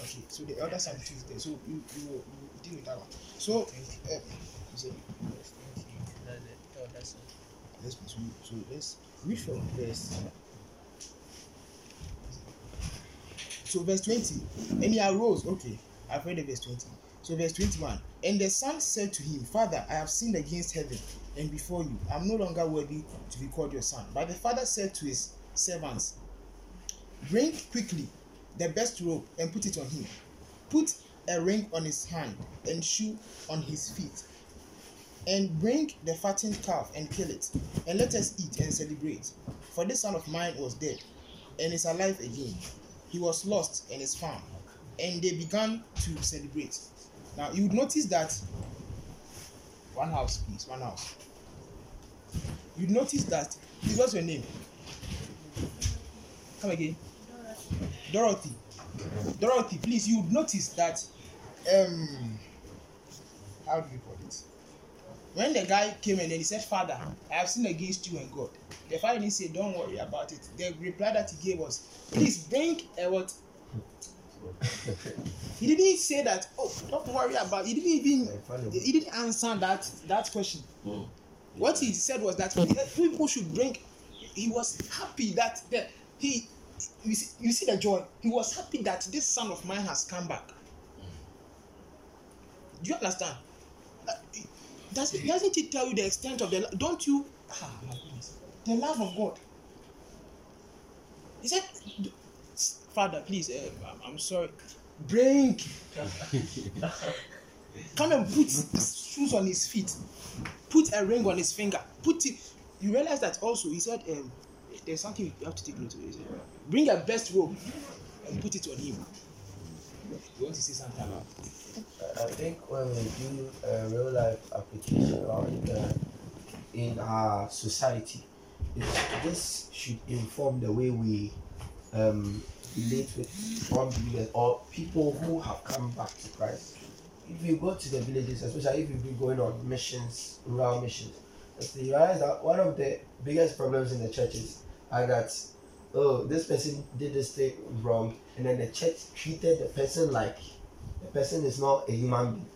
Okay, so the elder son is there, so you you you deal with that one. So, uh, you let's so, so let's read from verse. So verse twenty, and he arose. Okay, I've read the verse twenty. So verse twenty-one, and the son said to him, Father, I have sinned against heaven and before you. I'm no longer worthy to be called your son. But the father said to his servants, Bring quickly the best robe and put it on him. Put a ring on his hand and shoe on his feet. And bring the fattened calf and kill it, and let us eat and celebrate. For this son of mine was dead and is alive again. He was lost and is found. And they began to celebrate. Now you would notice that one house, please, one house. You notice that Please, what's your name? Come again. Dorothy. Dorothy, please, you notice that um how do you call it? When the guy came and then he said, Father, I have sinned against you and God. The father didn't say, Don't worry about it. The reply that he gave was, Please bring a what? he didn't say that, oh, don't worry about. He didn't even he didn't answer that that question. What he said was that people should bring he was happy that the, he you see, you see the joy. He was happy that this son of mine has come back. Do you understand? Uh, does, doesn't it tell you the extent of the don't you ah, the love of God? He said, Father, please, uh, I'm, I'm sorry. Bring, come and put shoes on his feet, put a ring on his finger, put it. You realize that also. He said, um, there's something you have to take note of. Bring a best robe and put it on him. You want to say something about? I think when we do a real life application or in, in our society, it, this should inform the way we um, relate with unbelievers or people who have come back to Christ. If you go to the villages, especially if you've been going on missions, rural missions, you realize that one of the biggest problems in the churches are that oh this person did this thing wrong and then the church treated the person like the person is not a human being.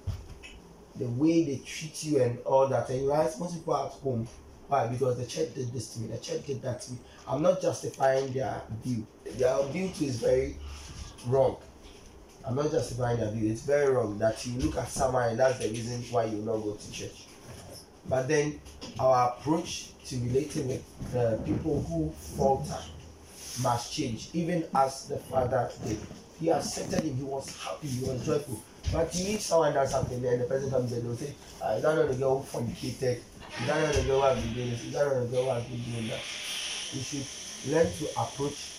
The way they treat you and all that and you realize most people at home. Why? Because the church did this to me the church did that to me i'm not justifying their view. Their view is very wrong. I'm not justifying their view. It's very wrong that you look at someone and that's the reason why you not go to church. But then our approach to relating with the people who falter must change, even as the father did. He accepted him, he was happy, he was joyful. But you meet someone does something and the person comes and they'll say, ah, I don't know the girl who fornicated, you don't know the girl who has been doing this, you don't know the girl who has been doing that. You should learn to approach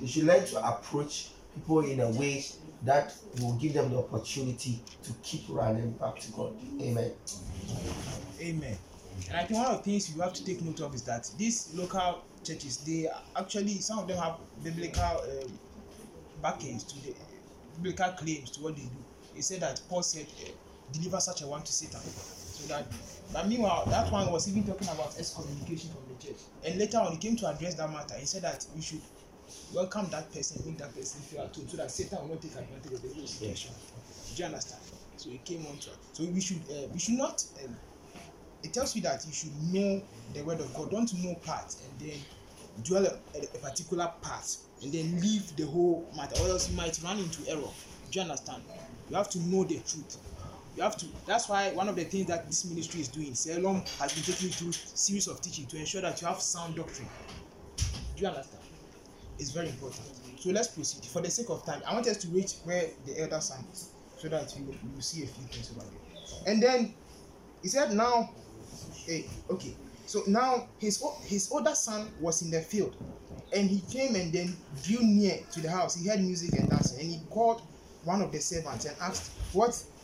you should learn to approach people in a way that will give them the opportunity to keep running back to God. Amen. Amen. And I think one of the things you have to take note of is that these local churches, they actually some of them have biblical um, backings to the biblical claims to what they do. They said that Paul said, "Deliver such a one to Satan." That, but meanwhile, that one was even talking about excommunication from the church. And later on, he came to address that matter. He said that we should welcome that person, make that person feel at home, so that Satan will not take advantage of the whole situation. Do you understand? So he came on to. So we should uh, we should not. Um, it tells you that you should know the word of God. Don't know part and then dwell a, a particular part and then leave the whole matter, or else you might run into error. Do you understand? You have to know the truth. You have to. That's why one of the things that this ministry is doing, Salem has been taking you through series of teaching to ensure that you have sound doctrine. Do you understand? It's very important. So let's proceed. For the sake of time, I want us to reach where the elder son is, so that you will, see a few things over there. And then he said, now, hey, okay. So now his his older son was in the field, and he came and then drew near to the house. He heard music and dancing, and he called one of the servants and asked what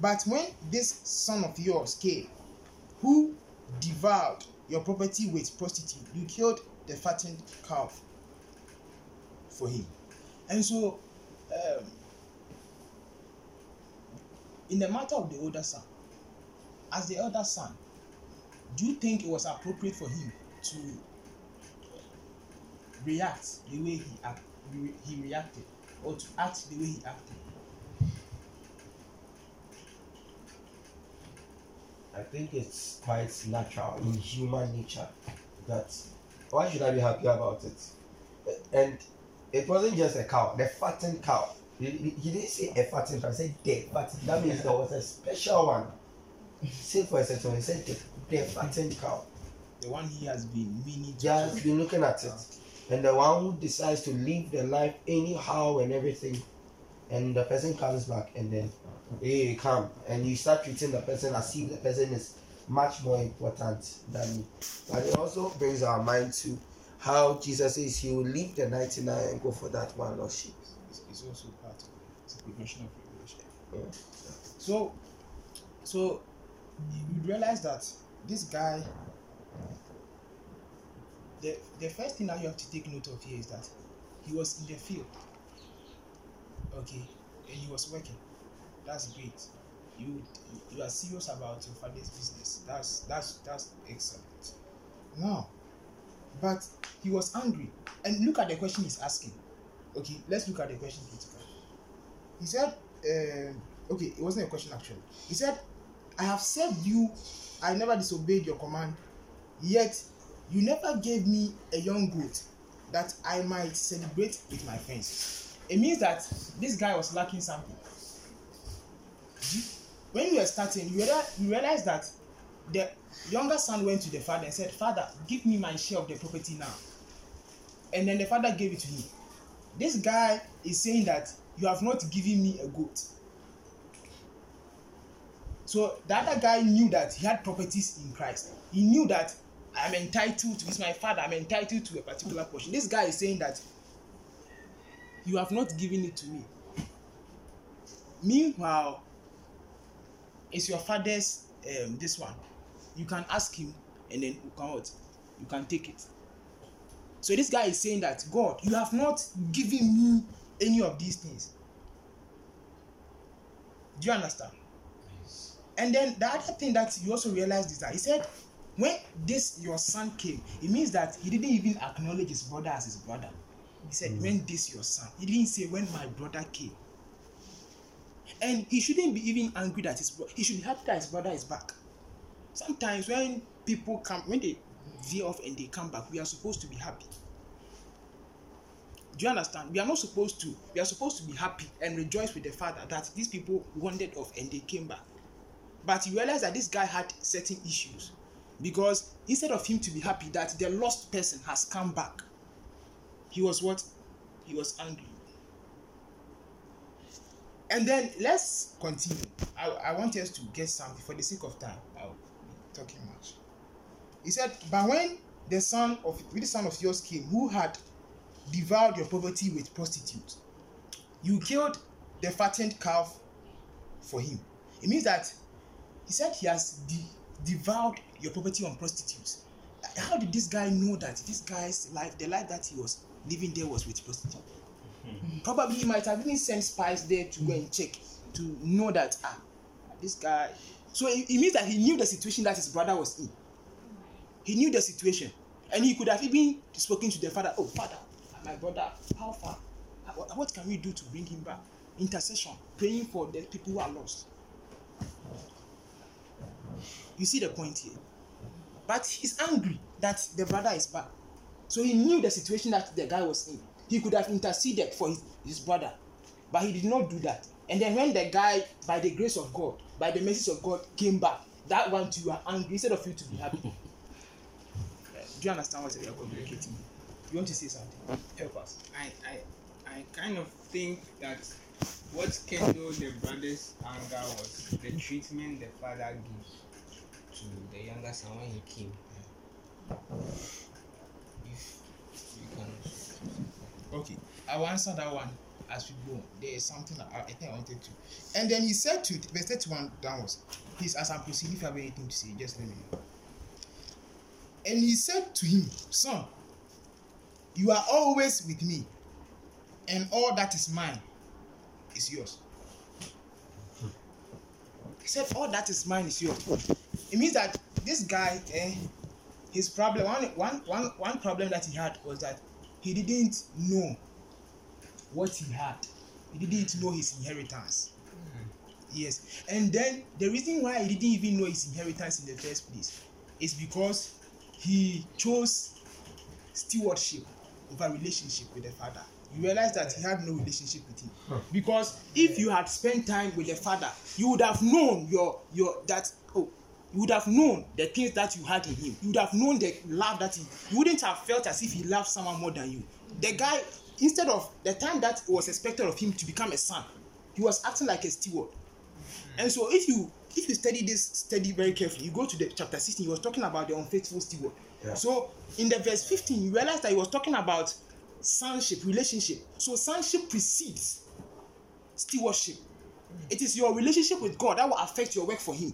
But when this son of yours came, who devoured your property with prostitute, you killed the fattened calf for him. And so, um, in the matter of the older son, as the elder son, do you think it was appropriate for him to react the way he he reacted, or to act the way he acted? I think it's quite natural in human nature that why should I be happy about it? And it wasn't just a cow, the fattened cow. He, he didn't say a fattened cow, he said the fattened. That means there was a special one. Say for a second, he said the, the fattened cow. The one he has been meaning to. He has been looking at it. and the one who decides to live the life anyhow and everything, and the person comes back and then, hey, come, and you start treating the person as if the person is much more important than me. But it also brings our mind to how Jesus says he will leave the 99 and go for that one lost sheep. It's, it's also part of it. It's a professional revelation. Yeah. So, so you realize that this guy. The the first thing that you have to take note of here is that he was in the field. Okay, and he was working. That's great. You you are serious about your father's business. That's that's that's excellent. Now, but he was angry, and look at the question he's asking. Okay, let's look at the question critically. He said, um, okay, it wasn't a question actually. He said, I have served you, I never disobeyed your command, yet you never gave me a young goat that I might celebrate with my friends. It means that this guy was lacking something. When you were starting, you realize, that the younger son went to the father and said, Father, give me my share of the property now. And then the father gave it to him. This guy is saying that you have not given me a goat. So the other guy knew that he had properties in Christ. He knew that I'm entitled to, he's my father, I'm entitled to a particular portion. This guy is saying that you have not given it to me. Meanwhile, it's your father's um, this one. You can ask him and then you can what? You can take it. So this guy is saying that God, you have not given me any of these things. Do you understand? And then the other thing that you also realized is that he said, when this your son came, it means that he didn't even acknowledge his brother as his brother. He said, when this your son. He didn't say when my brother came. And he shouldn't be even angry that his brother. He should be happy that his brother is back. Sometimes when people come, when they veer off and they come back, we are supposed to be happy. Do you understand? We are not supposed to. We are supposed to be happy and rejoice with the father that these people wandered off and they came back. But you realize that this guy had certain issues because instead of him to be happy that the lost person has come back, he was what? He was angry. And then let's continue. I, I want us to get something for the sake of time. I'll be talking much. He said, But when the son of with the son of yours came, who had devoured your poverty with prostitutes, you killed the fattened calf for him. It means that he said he has de- devoured your property on prostitutes. How did this guy know that this guy's life, the life that he was living there, was with prostitutes? Probably he might have even sent spies there to go and check to know that ah, this guy. So it, it means that he knew the situation that his brother was in. He knew the situation, and he could have even spoken to the father. Oh, father, my brother, how far? What, what can we do to bring him back? Intercession, praying for the people who are lost. You see the point here. But he's angry that the brother is back. So he knew the situation that the guy was in. He could have interceded for his, his brother, but he did not do that. And then when the guy, by the grace of God, by the mercy of God, came back, that one too, you are angry instead of you to be happy. do you understand what we are communicating? You want to say something? Help us. I, I, I kind of think that what kindled the brother's anger was the treatment the father gives to the younger son when he came. If you can. Okay, I will answer that one as we go. There is something I, I think I wanted to. And then he said to verse 31 downwards, please, as I'm proceeding, if you have anything to say, just let me know. And he said to him, Son, you are always with me, and all that is mine is yours. He said, All that is mine is yours. It means that this guy, eh, his problem, one, one, one, one problem that he had was that he didn't know what he had. He didn't know his inheritance. Yes. And then the reason why he didn't even know his inheritance in the first place is because he chose stewardship over relationship with the father. You realize that he had no relationship with him. Because if you had spent time with the father, you would have known your your that oh you would have known the things that you had in him. You would have known the love that he. You wouldn't have felt as if he loved someone more than you. The guy, instead of the time that was expected of him to become a son, he was acting like a steward. And so, if you if you study this study very carefully, you go to the chapter 16, he was talking about the unfaithful steward. Yeah. So, in the verse 15, you realize that he was talking about sonship, relationship. So, sonship precedes stewardship. It is your relationship with God that will affect your work for Him.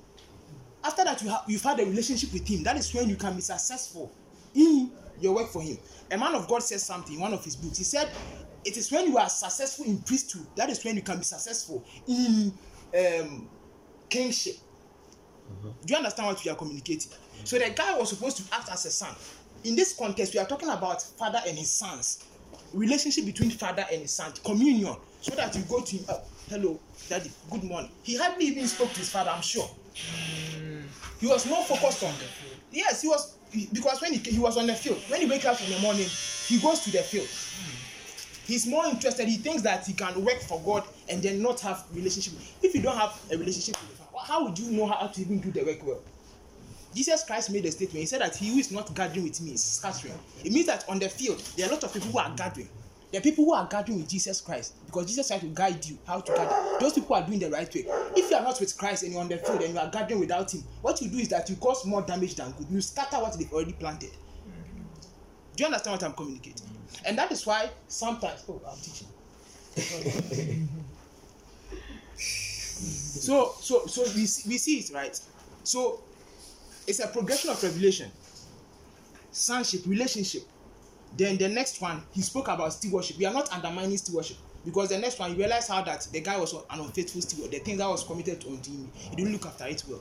After that, you have you've had a relationship with Him. That is when you can be successful in your work for Him. A man of God says something in one of his books. He said, "It is when you are successful in priesthood that is when you can be successful in um, kingship." Do you understand what we are communicating? So the guy was supposed to act as a son. In this context, we are talking about father and his sons, relationship between father and his son, communion, so that you go to him. Oh, hello, daddy. Good morning. He hardly even spoke to his father. I'm sure. He was more focused on. the field. Yes, he was because when he, he was on the field. When he wakes up in the morning, he goes to the field. He's more interested. He thinks that he can work for God and then not have relationship. If you don't have a relationship with Father, how would you know how to even do the work well? Jesus Christ made a statement. He said that he who is not gathering with me is scattering. It means that on the field, there are a lot of people who are gathering. Are people who are gathering with Jesus Christ because Jesus Christ will guide you how to gather. Those people are doing the right way. If you are not with Christ and you're on the field and you are gathering without Him, what you do is that you cause more damage than good. You scatter what they've already planted. Do you understand what I'm communicating? And that is why sometimes, oh, I'm teaching. so, so, so we see, we see it right. So, it's a progression of revelation, sonship, relationship. Then the next one, he spoke about stewardship. We are not undermining stewardship because the next one, you realize how that the guy was an unfaithful steward. The thing that was committed unto him, he didn't look after it well.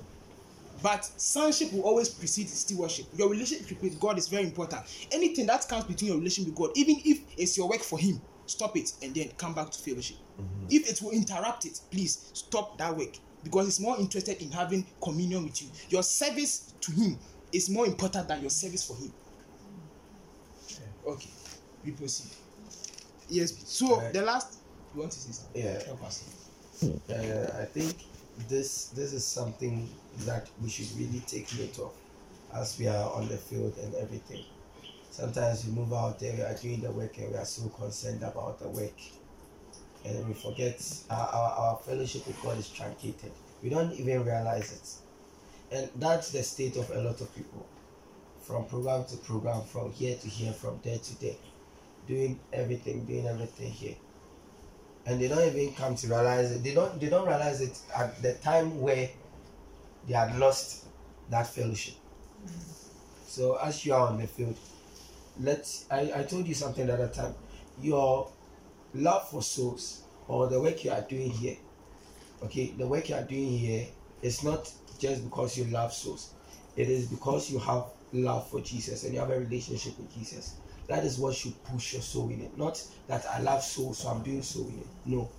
But sonship will always precede stewardship. Your relationship with God is very important. Anything that comes between your relationship with God, even if it's your work for Him, stop it and then come back to fellowship. Mm-hmm. If it will interrupt it, please stop that work because He's more interested in having communion with you. Your service to Him is more important than your service for Him. Okay, we proceed. Yes. So Alright. the last, you want to say something? Yeah. Help us. Uh, I think this this is something that we should really take note of as we are on the field and everything. Sometimes we move out there, we are doing the work and we are so concerned about the work. And then we forget our, our, our fellowship with God is truncated. We don't even realize it. And that's the state of a lot of people. From program to program, from here to here, from there to there. Doing everything, doing everything here and they don't even come to realize it. They don't they don't realize it at the time where they had lost that fellowship. Mm-hmm. So as you are on the field, let's I, I told you something the other time. Your love for souls or the work you are doing here, okay, the work you are doing here is not just because you love souls. It is because you have love for Jesus and you have a relationship with Jesus. That is what should push your soul in it. Not that I love soul, so I'm doing soul in it. No.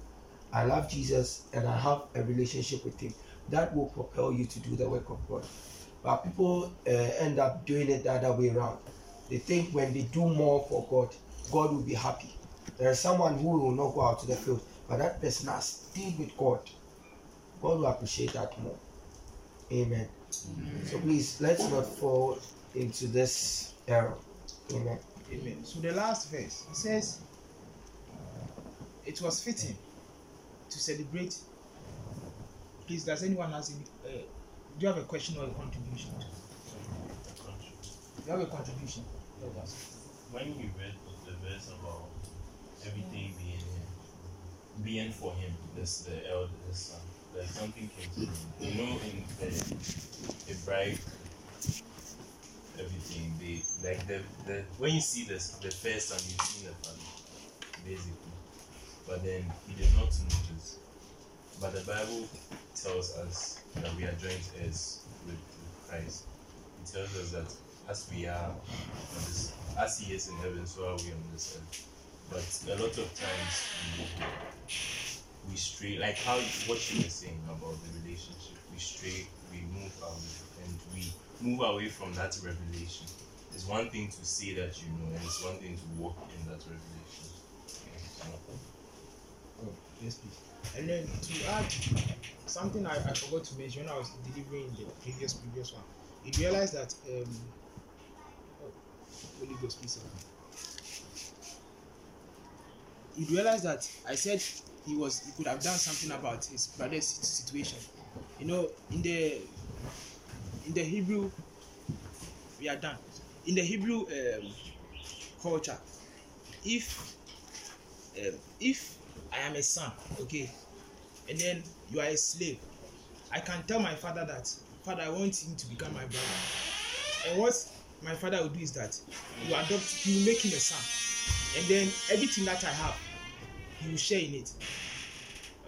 I love Jesus and I have a relationship with Him. That will propel you to do the work of God. But people uh, end up doing it the other way around. They think when they do more for God, God will be happy. There is someone who will not go out to the field, but that person has stayed with God. God will appreciate that more. Amen. So please, let's not fall into this error. Amen. Amen. So the last verse it says, "It was fitting to celebrate." Please, does anyone has any? Uh, do you have a question or a contribution? You have a contribution. When you read the verse about everything being being for him, this the eldest son, like something came to me. You know, in the, the bride, everything they like the the when you see this the first son, you see the father, basically. But then he did not this. But the Bible tells us that we are joint heirs with, with Christ. It tells us that as we are this, as He is in heaven, so are we on this earth. But a lot of times we, we stray, like how what you were saying about the relationship, we stray, we move away, and we move away from that revelation. It's one thing to say that you know, and it's one thing to walk in that revelation. Oh, yes, please. And then to add something I, I forgot to mention when I was delivering the previous previous one, you realize that um, oh, Holy Ghost, please. You realize that I said he was he could have done something about his brother's situation. You know, in the in the Hebrew, we are done. In the Hebrew um, culture, if um, if I am a son, okay, and then you are a slave, I can tell my father that, Father, I want him to become my brother. And what my father will do is that will adopt, will make him a son, and then everything that I have, he will share in it.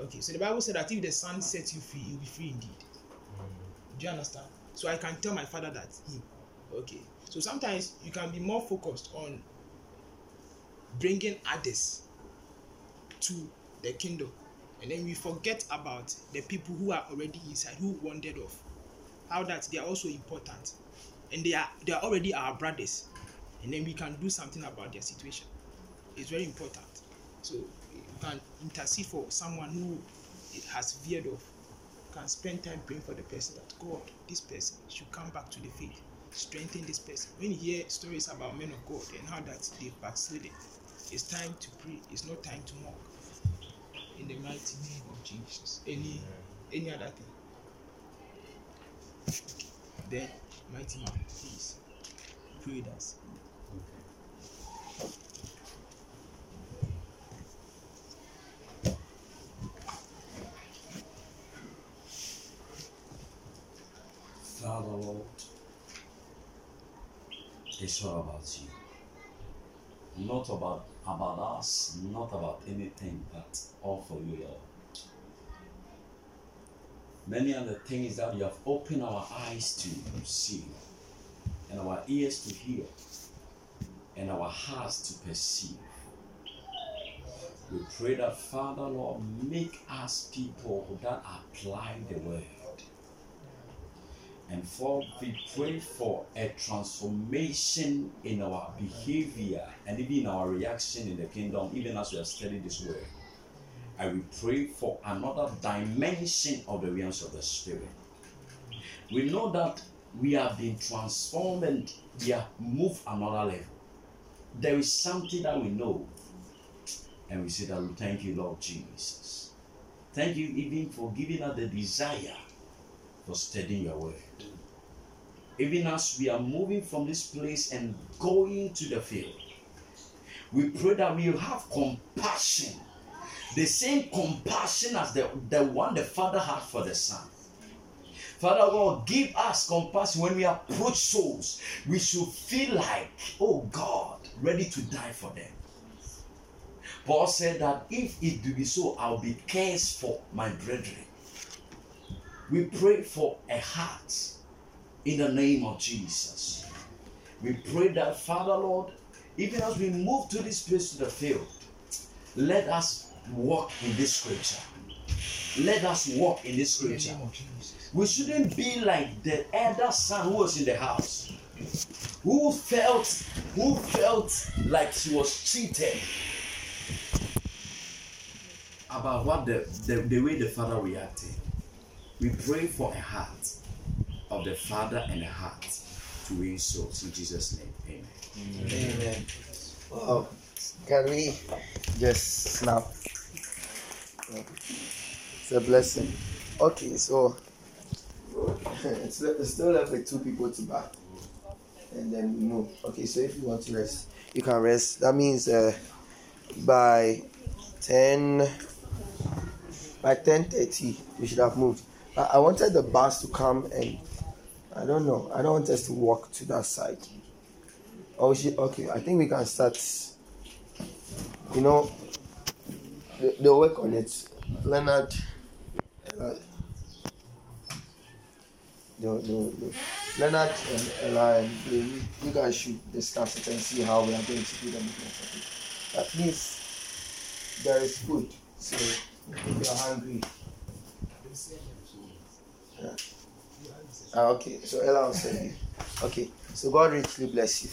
Okay, so the Bible said that if the son sets you free, you'll be free indeed. Do you understand? So I can tell my father that him. Okay. So sometimes you can be more focused on bringing others to the kingdom, and then we forget about the people who are already inside, who wandered off. How that they are also important, and they are they are already our brothers, and then we can do something about their situation. It's very important. So you can intercede for someone who has veered off can spend time praying for the person that God, this person should come back to the faith. Strengthen this person. When you hear stories about men of God and how that they've backslidden, it's time to pray. It's not time to mock. In the mighty name of Jesus. Any any other thing? Then, mighty man, please pray with us. Father, Lord, it's all about you. Not about about us, not about anything, but all for you, Lord. Many other the things that you have opened our eyes to see, and our ears to hear, and our hearts to perceive. We pray that, Father, Lord, make us people that apply the word. And for we pray for a transformation in our behavior and even in our reaction in the kingdom, even as we are studying this word. And we pray for another dimension of the realms of the spirit. We know that we have been transformed and we have moved another level. There is something that we know, and we say that we thank you, Lord Jesus. Thank you even for giving us the desire for studying your word. Even as we are moving from this place and going to the field, we pray that we have compassion, the same compassion as the, the one the Father had for the Son. Father God, give us compassion when we approach souls. We should feel like, oh God, ready to die for them. Paul said that if it do be so, I'll be cursed for my brethren. We pray for a heart in the name of Jesus. We pray that, Father Lord, even as we move to this place to the field, let us walk in this scripture. Let us walk in this scripture. We shouldn't be like the elder son who was in the house, who felt, who felt like she was cheated about what the, the, the way the father reacted. We pray for a heart of the father and the heart to win souls in Jesus' name. Amen. Amen. Wow. Can we just snap? It's a blessing. Okay, so it's, it's still left with two people to back. And then we move. Okay, so if you want to rest, you can rest. That means uh, by 10 by 10.30 we should have moved. I, I wanted the bus to come and I don't know. I don't want us to walk to that side. Oh, she, okay. I think we can start. You know, they, they'll work on it. Leonard, uh, they'll- Leonard and and they, you guys should discuss it and see how we are going to do the movement of it. At least there is food. So if you're hungry, yeah. Ah, okay, so Ella will send you. Okay, so God richly bless you.